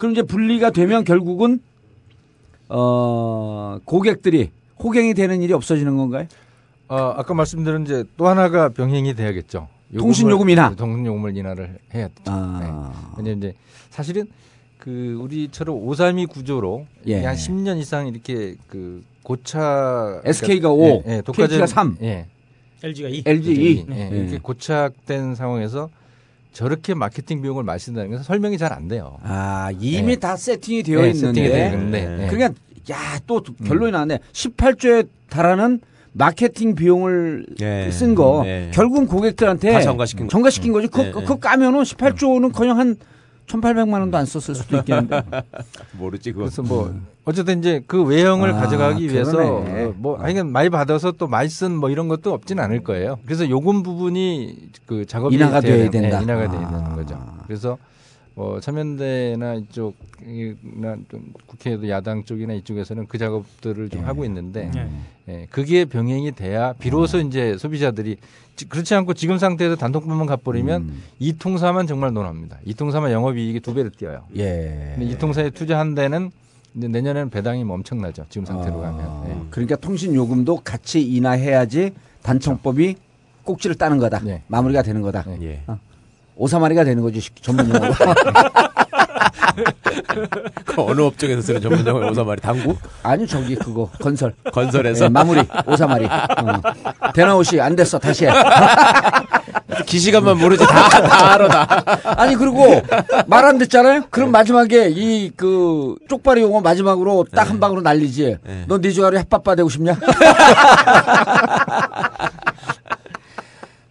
그럼 이제 분리가 되면 결국은, 어, 고객들이 호갱이 되는 일이 없어지는 건가요? 어, 아까 말씀드린 이제 또 하나가 병행이 돼야겠죠. 통신 요금 인하. 통신 요금을 인하를 해야 되죠. 아. 네. 왜냐면 이제 사실은 그 우리처럼 532 구조로 예. 한 10년 이상 이렇게 그 고착 SK가 오, 예, 예, 독과점- KT가 삼. 예. LG가 2. LG 이. 예, 예. 이렇게 고착된 상황에서 저렇게 마케팅 비용을 쓴다는 것은 설명이 잘 안 돼요. 아, 이미 예. 다 세팅이 되어 예, 있는데. 세팅이 되어 있는데, 예. 그러니까 야, 또 결론이 나네. 18조에 달하는 마케팅 비용을 예. 쓴거 예. 결국은 고객들한테 다 전가시킨 거. 전가시킨 거지. 그거, 예, 그거 까면은 18조는 그냥 한 1,800만 원도 안 썼을 수도 있겠는데. 모르지 그거. 그래서 뭐 어쨌든 이제 그 외형을 아, 가져가기 위해서 그러네. 어, 뭐 하여간 많이 받아서 또 많이 쓴 뭐 이런 것도 없진 않을 거예요. 그래서 요금 부분이 그 작업이 인하가 돼야 돼야 되는- 네, 된다. 인하가 아. 돼야 되는 거죠. 그래서 뭐 참여연대나 이쪽이나 좀 국회도 야당 쪽이나 이쪽에서는 그 작업들을 좀 하고 있는데 네. 예, 그게 병행이 돼야 비로소 이제 소비자들이 지- 그렇지 않고 지금 상태에서 단톡방만 가버리면 이 통사만 정말 논합니다. 이 통사만 영업이익이 두 배로 뛰어요. 예. 근데 이 통사에 투자한 데는 이제 내년에는 배당이 뭐 엄청나죠. 지금 상태로 아, 가면. 예. 그러니까 통신 요금도 같이 인하해야지 단청법이 꼭지를 따는 거다. 마무리가 되는 거다. 예. 어. 오사마리가 되는 거지 전문 용어로. 그 어느 업종에서 쓰는 전문 용어 오사마리 당구? 아니 저기 그거 건설. 건설에서? 예, 마무리 오사마리. 어. 대나오시 안 됐어 다시 해. 기시간만 모르지 다 다 알아 다. 아니 그리고 말 안 듣잖아요. 그럼 마지막에 이 그 쪽발이 용어 마지막으로 딱한 방으로 날리지. 너네 조가리 햇빠빠 되고 싶냐?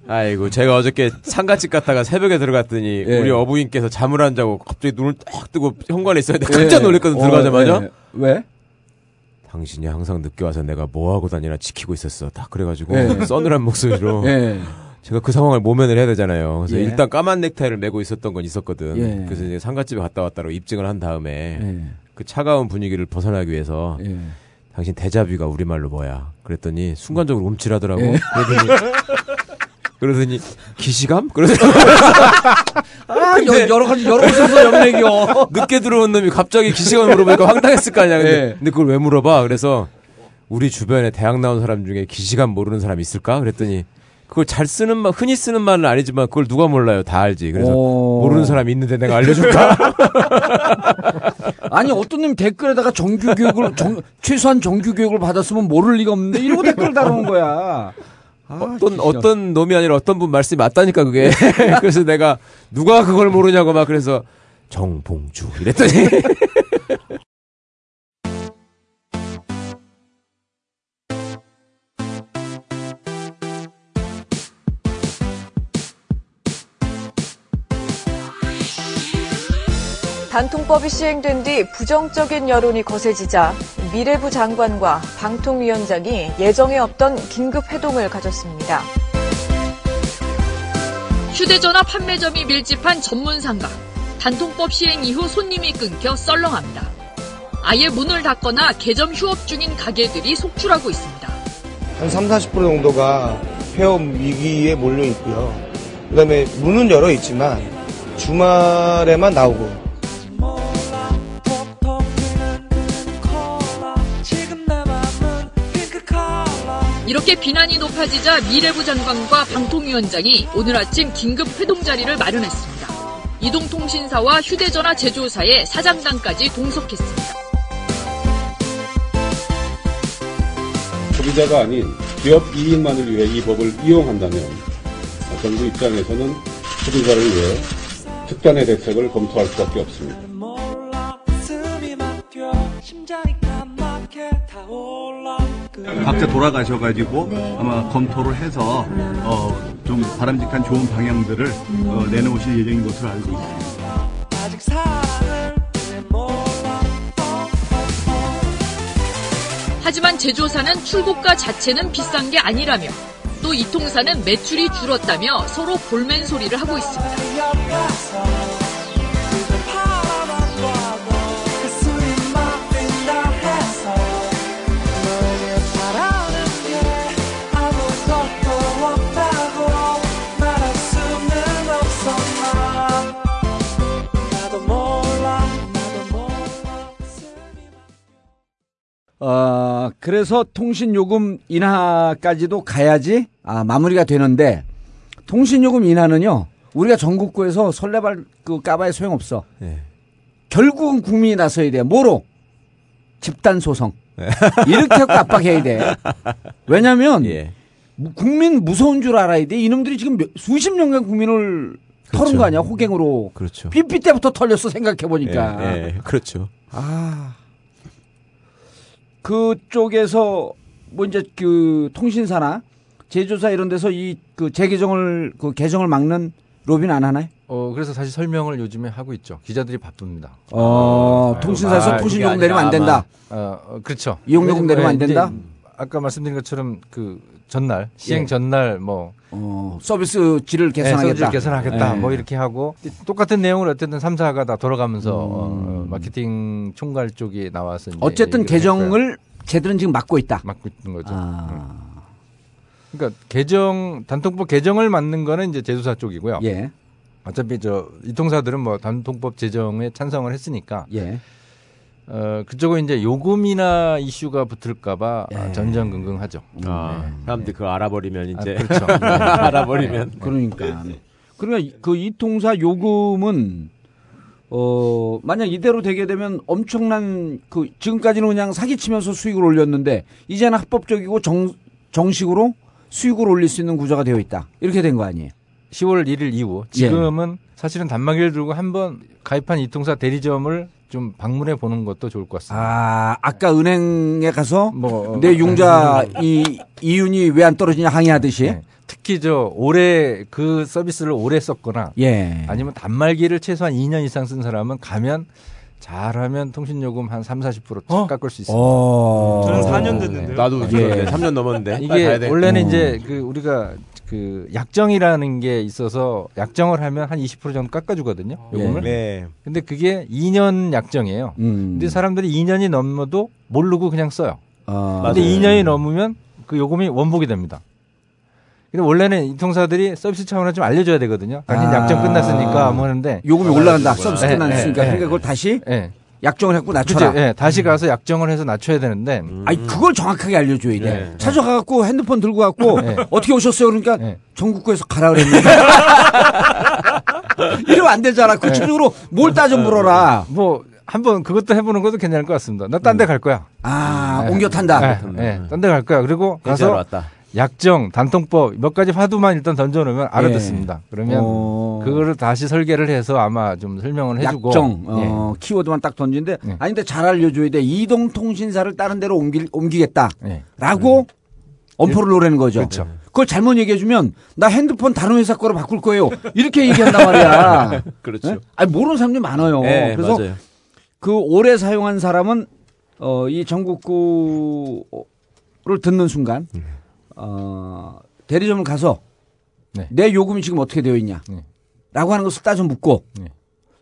아이고 제가 어저께 상가집 갔다가 새벽에 들어갔더니 예. 우리 어부인께서 잠을 안 자고 갑자기 눈을 딱 뜨고 현관에 있어야 돼. 예. 깜짝 놀랐거든 어, 들어가자마자. 예. 왜? 당신이 항상 늦게 와서 내가 뭐 하고 다니나 지키고 있었어. 딱 그래가지고 예. 서늘한 목소리로 예. 제가 그 상황을 모면을 해야 되잖아요. 그래서 예. 일단 까만 넥타이를 메고 있었던 건 있었거든. 예. 그래서 이제 상가집에 갔다 왔다고 입증을 한 다음에 예. 그 차가운 분위기를 벗어나기 위해서 예. 당신 대자비가 우리말로 뭐야? 그랬더니 순간적으로 움찔하더라고. 예. 그러더니 그러더니 기시감? 그러더니 아, 여- 여러 가지 여러 곳에서 영맥이요. 늦게 들어온 놈이 갑자기 기시감을 물어보니까 황당했을 거 아니야. 근데, 예. 근데 그걸 왜 물어봐? 그래서 우리 주변에 대학 나온 사람 중에 기시감 모르는 사람 있을까? 그랬더니 그걸 잘 쓰는 말, 흔히 쓰는 말은 아니지만 그걸 누가 몰라요? 다 알지. 그래서 오. 모르는 사람이 있는데 내가 알려줄까? 아니 어떤 님 댓글에다가 정규 교육을 정- 최소한 정규 교육을 받았으면 모를 리가 없는데 이러고 댓글 달아놓은 거야. 어떤 어떤 놈이 아니라 어떤 분 말씀이 맞다니까 그게. 그래서 내가 누가 그걸 모르냐고 막 그래서 정봉주 이랬더니 단통법이 시행된 뒤 부정적인 여론이 거세지자 미래부 장관과 방통위원장이 예정에 없던 긴급 회동을 가졌습니다. 휴대전화 판매점이 밀집한 전문상가. 단통법 시행 이후 손님이 끊겨 썰렁합니다. 아예 문을 닫거나 개점 휴업 중인 가게들이 속출하고 있습니다. 한 3, 40% 정도가 폐업 위기에 몰려 있고요. 그다음에 문은 열어 있지만 주말에만 나오고 이렇게 비난이 높아지자 미래부 장관과 방통위원장이 오늘 아침 긴급 회동 자리를 마련했습니다. 이동통신사와 휴대전화 제조사의 사장단까지 동석했습니다. 소비자가 아닌 기업 이익만을 위해 이 법을 이용한다면 정부 입장에서는 소비자를 위해 특단의 대책을 검토할 수밖에 없습니다. 각자 돌아가셔가지고 아마 검토를 해서 어, 좀 바람직한 좋은 방향들을 어, 내놓으실 예정인 것으로 알고 있습니다. 하지만 제조사는 출고가 자체는 비싼 게 아니라며 또 이통사는 매출이 줄었다며 서로 볼멘 소리를 하고 있습니다. 어, 그래서 통신요금 인하까지도 가야지 아, 마무리가 되는데 통신요금 인하는요. 우리가 전국구에서 설레발 그 까봐야 소용없어. 예. 결국은 국민이 나서야 돼. 뭐로? 집단 소송. 이렇게 하고 압박해야 돼. 왜냐면 예. 무- 국민 무서운 줄 알아야 돼. 이놈들이 지금 몇- 수십 년간 국민을 털은 거 아니야 호갱으로. 그렇죠. 삐삐 때부터 털렸어 생각해 보니까. 예, 예, 그렇죠. 아. 그쪽에서 뭐 이제 그 통신사나 제조사 이런 데서 이 그 재개정을 그 개정을 막는 로비는 안 하나요? 어 그래서 사실 설명을 요즘에 하고 있죠. 기자들이 바쁩니다. 어, 통신사에서 통신 요금 내리면 안 된다. 어, 어, 그렇죠. 이용 요금 내리면 안 이제 된다? 아까 말씀드린 것처럼 그 전날 시행 예. 전날 뭐 어, 서비스 질을 개선하겠다. 네, 서비스 개선하겠다. 예. 뭐 이렇게 하고 똑같은 내용을 어쨌든 3사가 다 돌아가면서 음. 어, 마케팅 총괄 쪽이 나와서 어쨌든. 개정을 쟤들은 지금 막고 있다. 막고 있는 거죠. 아. 그러니까 개정 단통법 개정을 맡는 거는 이제 제조사 쪽이고요. 예. 어차피 저 이통사들은 뭐 단통법 제정에 찬성을 했으니까 예. 어 그쪽은 이제 요금이나 이슈가 붙을까봐 예. 아, 전전긍긍하죠. 아, 네. 사람들이 그거 알아버리면 아, 이제 그렇죠. 알아버리면 그러니까. 그러면 그 이통사 요금은 어 만약 이대로 되게 되면 엄청난 그 지금까지는 그냥 사기치면서 수익을 올렸는데 이제는 합법적이고 정 정식으로 수익을 올릴 수 있는 구조가 되어 있다. 이렇게 된 거 아니에요? 10월 1일 이후 지금은 사실은 단말기를 들고 한번 가입한 이통사 대리점을 좀 방문해 보는 것도 좋을 것 같습니다. 아, 아까 은행에 가서 뭐 내 융자 이 이윤이 왜 안 떨어지냐 항의하듯이 네. 특히 저 올해 그 서비스를 오래 썼거나 예. 아니면 단말기를 최소한 2년 이상 쓴 사람은 가면 잘하면 통신요금 한 3, 40% 깎을 수 있습니다. 어. 저는 4년 됐는데요. 나도 예. 그런데 3년 넘었는데 이게 돼. 원래는 어. 이제 그 우리가 그 약정이라는 게 있어서 약정을 하면 한 20% 정도 깎아주거든요. 요금을. 네. 근데 그게 2년 약정이에요. 음. 근데 사람들이 2년이 넘어도 모르고 그냥 써요. 아. 근데 맞아요. 2년이 넘으면 그 요금이 원복이 됩니다. 근데 원래는 이 통사들이 서비스 차원에 좀 알려줘야 되거든요. 당신 아. 약정 끝났으니까 뭐 하는데 요금이 올라간다. 서비스 네, 끝났으니까. 네, 그러니까 네. 그걸 다시 네. 약정을 했고? 낮춰라. 예, 다시 가서 약정을 해서 낮춰야 되는데 아니 그걸 정확하게 알려줘야 돼. 네. 찾아가갖고 핸드폰 들고 갖고 네. 어떻게 오셨어요? 그러니까 네. 전국구에서 가라 그랬는데 이러면 안 되잖아. 구체적으로 뭘 따져 물어라. 뭐 한번 그것도 해보는 것도 괜찮을 것 같습니다. 나 딴 데 갈 거야. 아 네. 옮겨 탄다. 딴 데 갈 거야. 그리고 가서 왔다. 약정, 단통법 몇 가지 화두만 일단 던져놓으면 알아듣습니다. 그러면 어. 그거를 다시 설계를 해서 아마 좀 설명을 해주고 약정 예. 어, 키워드만 딱 던지는데 네. 아니 근데 잘 알려줘야 돼. 이동통신사를 다른 데로 옮기, 옮기겠다라고 예. 엄포를 노리는 거죠. 그렇죠. 그걸 잘못 얘기해주면 나 핸드폰 다른 회사 거로 바꿀 거예요. 이렇게 얘기한단 말이야. 그렇죠. 네? 아니 모르는 사람들이 많아요. 네, 그래서 맞아요. 그 오래 사용한 사람은 어, 이 전국구를 듣는 순간 어, 대리점을 가서 네. 내 요금이 지금 어떻게 되어 있냐 네. 라고 하는 것을 따져 묻고 네.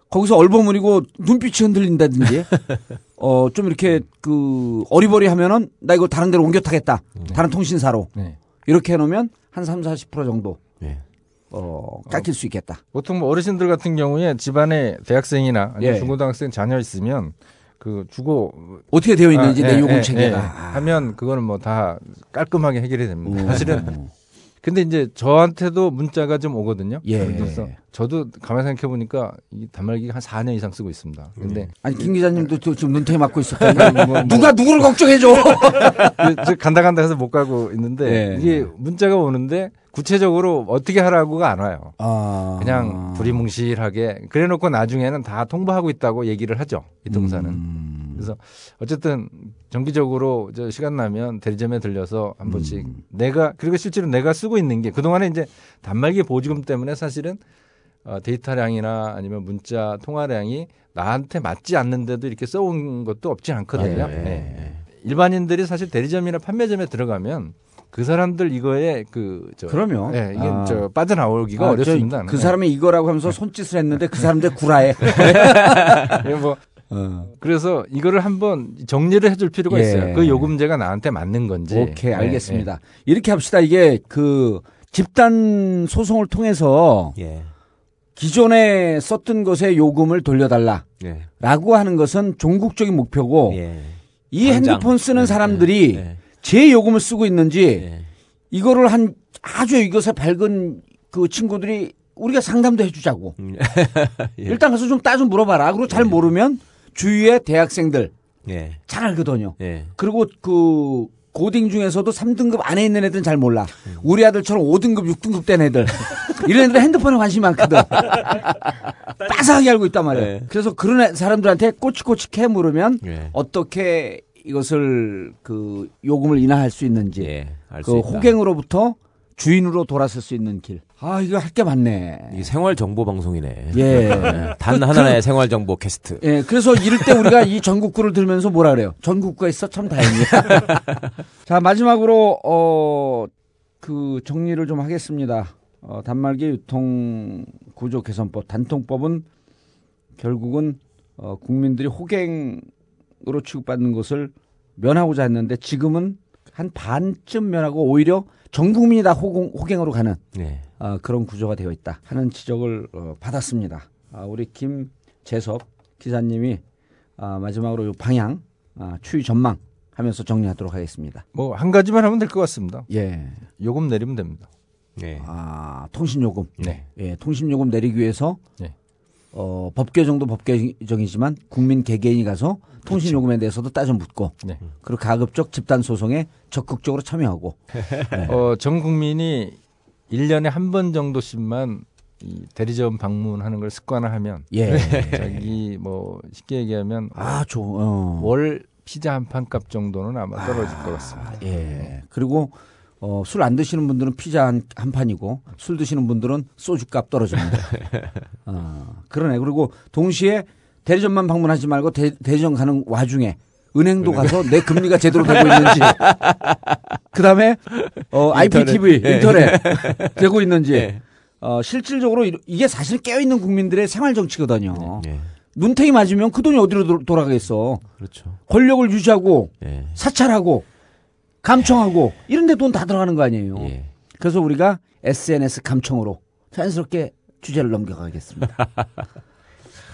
거기서 얼버무리고 눈빛이 흔들린다든지 어, 좀 이렇게 그 어리버리 하면은 나 이거 다른 데로 옮겨 타겠다. 다른 통신사로. 네. 이렇게 해놓으면 한 3, 40% 정도 네. 어, 깎일 수 있겠다. 보통 뭐 어르신들 같은 경우에 집안에 대학생이나 아니면 예. 중고등학생 자녀 있으면 그 주고 어떻게 되어 있는지 아, 내 예, 요금 예, 체계가. 예. 아. 하면 그거는 뭐 다 깔끔하게 해결이 됩니다. 음. 사실은 근데 이제 저한테도 문자가 좀 오거든요. 예. 그래서 저도 가만히 생각해 보니까 이 단말기 한 4년 이상 쓰고 있습니다. 근데 아니 김 기자님도 또 지금 눈탱이 맞고 있었다니 누가 누구를 걱정해줘? 그, 저 간다 간다 해서 못 가고 있는데 예. 이게 문자가 오는데 구체적으로 어떻게 하라고가 안 와요. 아. 그냥 두리뭉실하게 그래놓고 나중에는 다 통보하고 있다고 얘기를 하죠 이 동사는. 음. 그래서 어쨌든 정기적으로 저 시간 나면 대리점에 들려서 한 번씩 음. 내가 그리고 실제로 내가 쓰고 있는 게 그동안에 이제 단말기 보조금 때문에 사실은 어, 데이터량이나 아니면 문자 통화량이 나한테 맞지 않는데도 이렇게 써온 것도 없지 않거든요. 예, 예, 네. 일반인들이 사실 대리점이나 판매점에 들어가면 그 사람들 이거에 그 저, 그럼요. 예, 이게 아. 저 빠져나오기가 아, 어렵습니다. 저, 그 사람이 이거라고 하면서 손짓을 했는데 그 사람들 구라해. 예, 뭐 어. 그래서 이거를 한번 정리를 해줄 필요가 예. 있어요. 그 요금제가 나한테 맞는 건지. 오케이 예, 알겠습니다. 이렇게 합시다. 이게 그 집단 소송을 통해서 예. 기존에 썼던 것의 요금을 돌려달라라고 예. 하는 것은 종국적인 목표고 예. 이 당장. 핸드폰 쓰는 네, 사람들이 네, 네. 제 요금을 쓰고 있는지 예. 이거를 한 아주 이것에 밝은 그 친구들이 우리가 상담도 해주자고. 음. 예. 일단 가서 좀 따져 물어봐라. 그리고 잘 모르면 주위의 대학생들 예. 잘 알거든요. 예. 그리고 그 고딩 중에서도 3등급 안에 있는 애들은 잘 몰라. 음. 우리 아들처럼 5등급, 6등급 된 애들. 이런 애들은 핸드폰에 관심이 많거든. 빠삭하게 알고 있단 말이에요. 네. 그래서 그런 애- 사람들한테 꼬치꼬치 캐 물으면 예. 어떻게 이것을 그 요금을 인하할 수 있는지 예, 그. 호갱으로부터 주인으로 돌아설 수 있는 길. 아 이거 할 게 많네. 이게 생활 정보 방송이네. 예. 단 그- 하나의 그- 생활 정보 캐스트. 예, 그래서 이럴 때 우리가 이 전국구를 들으면서 뭐라 그래요? 전국구가 있어 참 다행이야. 자 마지막으로 어그 정리를 좀 하겠습니다. 어, 단말기 유통 구조 개선법 단통법은 결국은 어, 국민들이 호갱 으로 취급받는 것을 면하고자 했는데 지금은 한 반쯤 면하고 오히려 전 국민이 다 호갱, 호갱으로 가는 네. 어, 그런 구조가 되어 있다 하는 지적을 어, 받았습니다. 아, 우리 김재섭 기자님이 아, 마지막으로 이 방향 아, 추이 전망 하면서 정리하도록 하겠습니다. 뭐 한 가지만 하면 될 것 같습니다. 예. 요금 내리면 됩니다. 네. 아, 통신 요금. 네. 예, 통신 요금 내리기 위해서 네. 어, 법 개정도 법 개정이지만 국민 개개인이 가서 통신 요금에 대해서도 따져 묻고 네. 그리고 가급적 집단 소송에 적극적으로 참여하고 네. 어, 전 국민이 1년에 한 번 정도씩만 이 대리점 방문하는 걸 습관화하면 예. 자기 뭐 쉽게 얘기하면 아, 좋 어. 월 피자 한 판 값 정도는 아마 떨어질 것 같습니다. 예. 그리고 어, 술 안 드시는 분들은 피자 한, 한 판이고 술 드시는 분들은 소주 값 떨어집니다. 어, 그러네. 그리고 동시에 대리점만 방문하지 말고 대, 대리점 가는 와중에 은행도 가서 내 금리가 제대로 되고 있는지 그 다음에 어, IPTV 인터넷. 예. 인터넷 되고 있는지 예. 어, 실질적으로 이- 이게 사실 깨어 있는 국민들의 생활 정치거든요. 예. 눈탱이 맞으면 그 돈이 어디로 도- 돌아가겠어. 그렇죠. 권력을 유지하고 예. 사찰하고 감청하고 이런 데 돈 다 들어가는 거 아니에요. 예. 그래서 우리가 SNS 감청으로 자연스럽게 주제를 넘겨가겠습니다.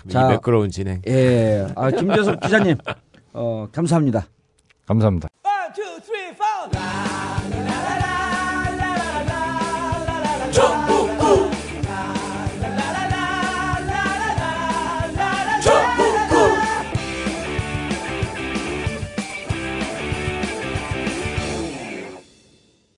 이 매끄러운 진행. 예. 아, 김재섭 기자님, 어, 감사합니다. 감사합니다. One, two, three, four.